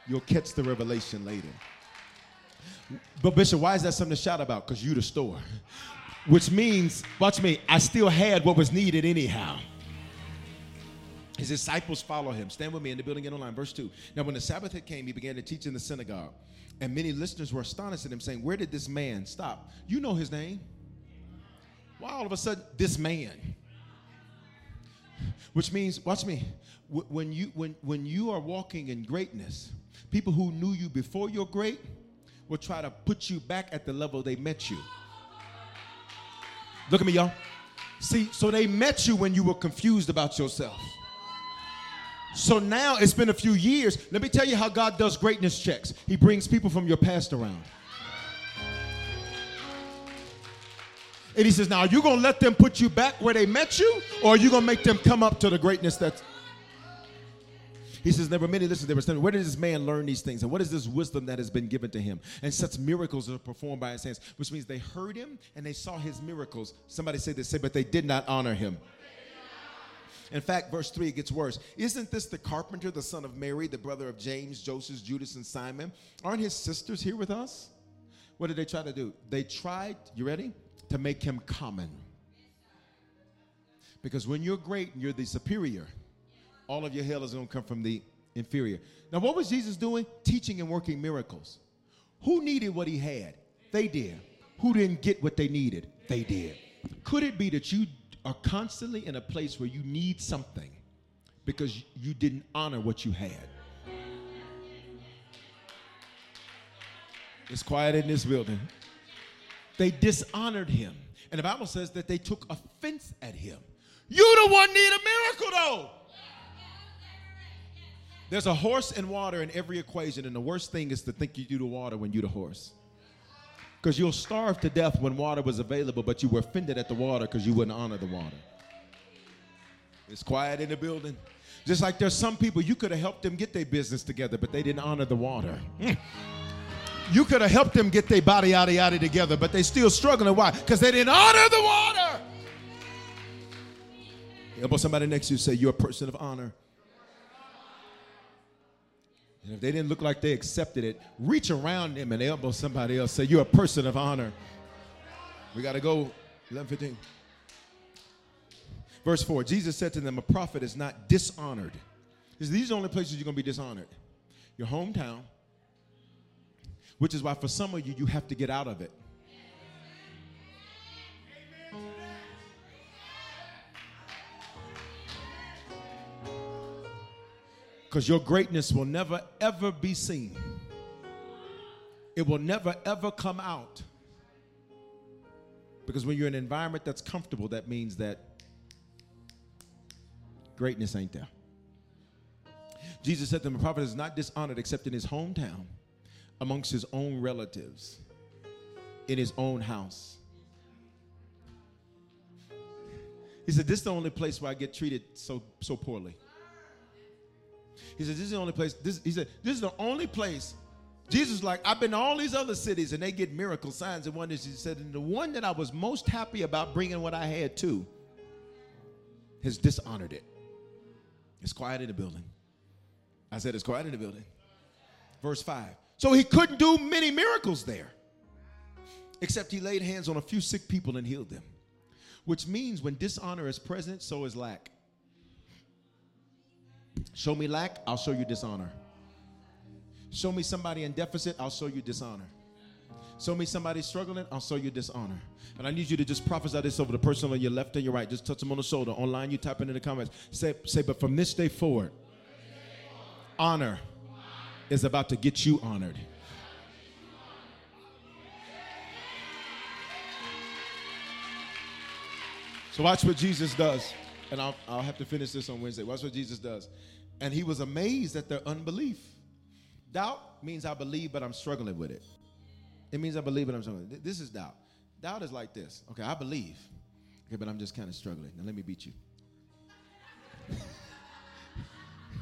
You'll catch the revelation later. But Bishop, why is that something to shout about? Because you the store. Which means, watch me, I still had what was needed anyhow. His disciples follow him. Stand with me in the building and online. Verse 2. Now, when the Sabbath had came, he began to teach in the synagogue. And many listeners were astonished at him, saying, Where did this man stop? You know his name. Why all of a sudden this man? Which means, watch me, when you when when you are walking in greatness, people who knew you before you're great will try to put you back at the level they met you. Look at me, y'all. See, so they met you when you were confused about yourself. So now it's been a few years. Let me tell you how God does greatness checks. He brings people from your past around. And he says, Now, are you going to let them put you back where they met you, or are you going to make them come up to the greatness that's. He says, There were many, listen, there were where did this man learn these things? And what is this wisdom that has been given to him? And such miracles are performed by his hands, which means they heard him and they saw his miracles. Somebody say this, say, but they did not honor him. In fact, verse 3 it gets worse. Isn't this the carpenter, the son of Mary, the brother of James, Joseph, Judas, and Simon? Aren't his sisters here with us? What did they try to do? They tried, you ready? to make him common. Because when you're great and you're the superior, all of your hell is going to come from the inferior. Now, what was Jesus doing? Teaching and working miracles. Who needed what he had? They did. Who didn't get what they needed? They did. Could it be that you are constantly in a place where you need something because you didn't honor what you had? It's quiet in this building. They dishonored him. And the Bible says that they took offense at him. You the one need a miracle though. There's a horse and water in every equation, and the worst thing is to think you do the water when you're the horse. Because you'll starve to death when water was available, but you were offended at the water because you wouldn't honor the water. It's quiet in the building. Just like there's some people you could have helped them get their business together, but they didn't honor the water. You could have helped them get their body yada yada together, but they still struggling. Why? Because they didn't honor the water. Elbow somebody next to you say, You're a person of honor. And if they didn't look like they accepted it, reach around them and elbow somebody else. Say, You're a person of honor. We got to go 11:15. Verse 4 Jesus said to them, A prophet is not dishonored. These are the only places you're going to be dishonored your hometown, which is why for some of you, you have to get out of it. Because your greatness will never, ever be seen. It will never, ever come out. Because when you're in an environment that's comfortable, that means that greatness ain't there. Jesus said to them, a prophet is not dishonored except in his hometown, amongst his own relatives, in his own house. He said, This is the only place where I get treated so, so poorly. He said, This is the only place. This, he said, This is the only place. Jesus like, I've been to all these other cities and they get miracle signs and wonders. He said, and the one that I was most happy about bringing what I had to has dishonored it. It's quiet in the building. I said, It's quiet in the building. Verse 5. So he couldn't do many miracles there, except he laid hands on a few sick people and healed them. Which means when dishonor is present, so is lack. Show me lack, I'll show you dishonor. Show me somebody in deficit, I'll show you dishonor. Show me somebody struggling, I'll show you dishonor. And I need you to just prophesy this over the person on your left and your right. Just touch them on the shoulder. Online, you type in the comments. Say, say, but from this day forward, honor is about to get you honored. So watch what Jesus does. And I'll, I'll have to finish this on Wednesday. Watch what Jesus does. And he was amazed at their unbelief. Doubt means I believe, but I'm struggling with it. It means I believe, but I'm struggling. This is doubt. Doubt is like this. Okay, I believe. Okay, but I'm just kind of struggling. Now let me beat you.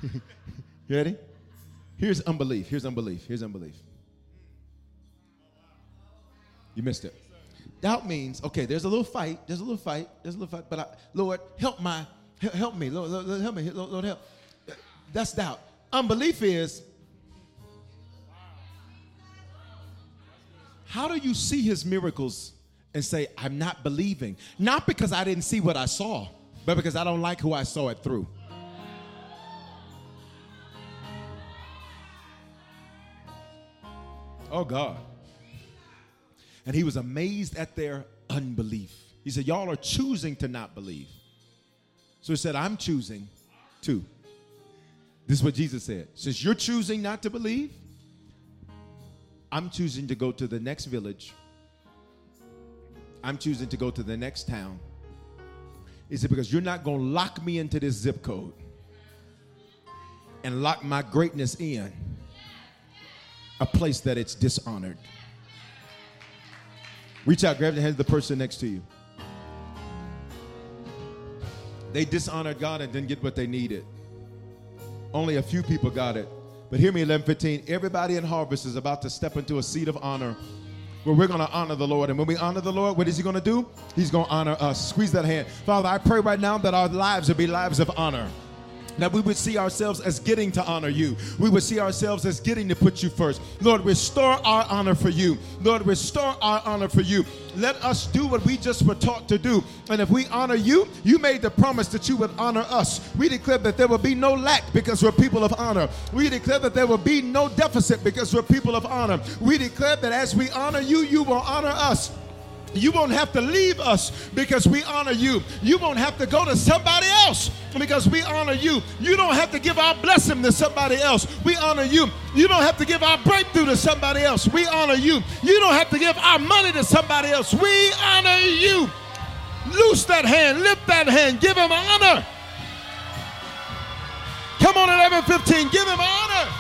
you ready? Here's unbelief. Here's unbelief. Here's unbelief. You missed it. Doubt means okay. There's a little fight. There's a little fight. There's a little fight. But I, Lord, help my help me. Lord, Lord, help me. Lord, Lord, help. That's doubt. Unbelief is how do you see His miracles and say I'm not believing? Not because I didn't see what I saw, but because I don't like who I saw it through. Oh God. And he was amazed at their unbelief. He said, Y'all are choosing to not believe. So he said, I'm choosing to. This is what Jesus said. Since you're choosing not to believe, I'm choosing to go to the next village. I'm choosing to go to the next town. Is it Because you're not going to lock me into this zip code and lock my greatness in a place that it's dishonored. Reach out, grab the hand of the person next to you. They dishonored God and didn't get what they needed. Only a few people got it. But hear me, 1115. Everybody in harvest is about to step into a seat of honor where we're going to honor the Lord. And when we honor the Lord, what is He going to do? He's going to honor us. Squeeze that hand. Father, I pray right now that our lives will be lives of honor that we would see ourselves as getting to honor you. We would see ourselves as getting to put you first. Lord, restore our honor for you. Lord, restore our honor for you. Let us do what we just were taught to do. And if we honor you, you made the promise that you would honor us. We declare that there will be no lack because we're people of honor. We declare that there will be no deficit because we're people of honor. We declare that as we honor you, you will honor us. You won't have to leave us because we honor you. You won't have to go to somebody else because we honor you. You don't have to give our blessing to somebody else. We honor you. You don't have to give our breakthrough to somebody else. We honor you. You don't have to give our money to somebody else. We honor you. Loose that hand, lift that hand, give him honor. Come on, 11 15, give him honor.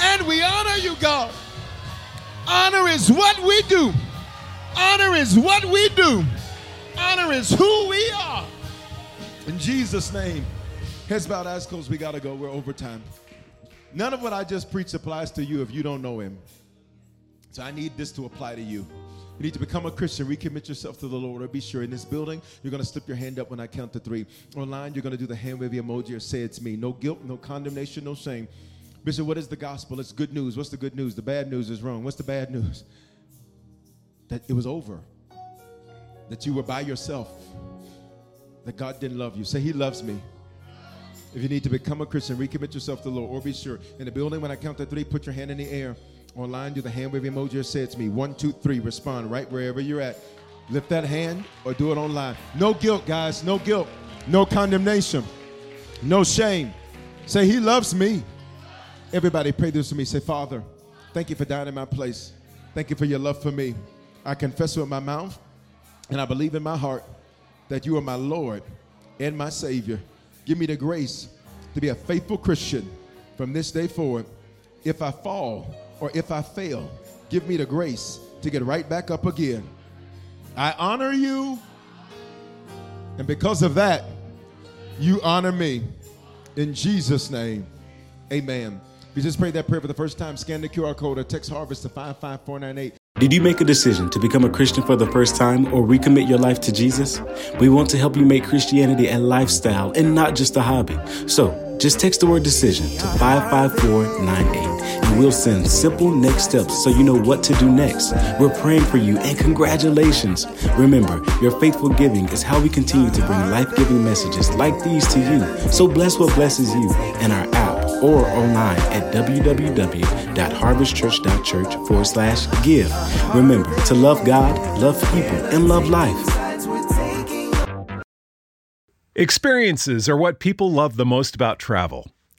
And we honor you, God. Honor is what we do. Honor is what we do. Honor is who we are. In Jesus' name. Heads bowed, eyes closed. We got to go. We're over time. None of what I just preached applies to you if you don't know Him. So I need this to apply to you. you need to become a Christian, recommit yourself to the Lord, or be sure in this building, you're going to slip your hand up when I count to three. Online, you're going to do the hand wave emoji or say it's me. No guilt, no condemnation, no shame. Bishop, what is the gospel? It's good news. What's the good news? The bad news is wrong. What's the bad news? That it was over. That you were by yourself. That God didn't love you. Say, He loves me. If you need to become a Christian, recommit yourself to the Lord, or be sure. In the building, when I count to three, put your hand in the air. Online, do the hand wave emoji or say it's me. One, two, three. Respond right wherever you're at. Lift that hand or do it online. No guilt, guys. No guilt. No condemnation. No shame. Say, He loves me. Everybody pray this to me. Say, Father, thank you for dying in my place. Thank you for your love for me. I confess with my mouth and I believe in my heart that you are my Lord and my Savior. Give me the grace to be a faithful Christian from this day forward. If I fall or if I fail, give me the grace to get right back up again. I honor you, and because of that, you honor me. In Jesus' name, amen. If you just prayed that prayer for the first time, scan the QR code or text Harvest to 55498. Did you make a decision to become a Christian for the first time or recommit your life to Jesus? We want to help you make Christianity a lifestyle and not just a hobby. So just text the word decision to 55498 and we'll send simple next steps so you know what to do next. We're praying for you and congratulations. Remember, your faithful giving is how we continue to bring life giving messages like these to you. So bless what blesses you in our app or online at www.harvestchurch.church forward slash give. Remember to love God, love people, and love life. Experiences are what people love the most about travel.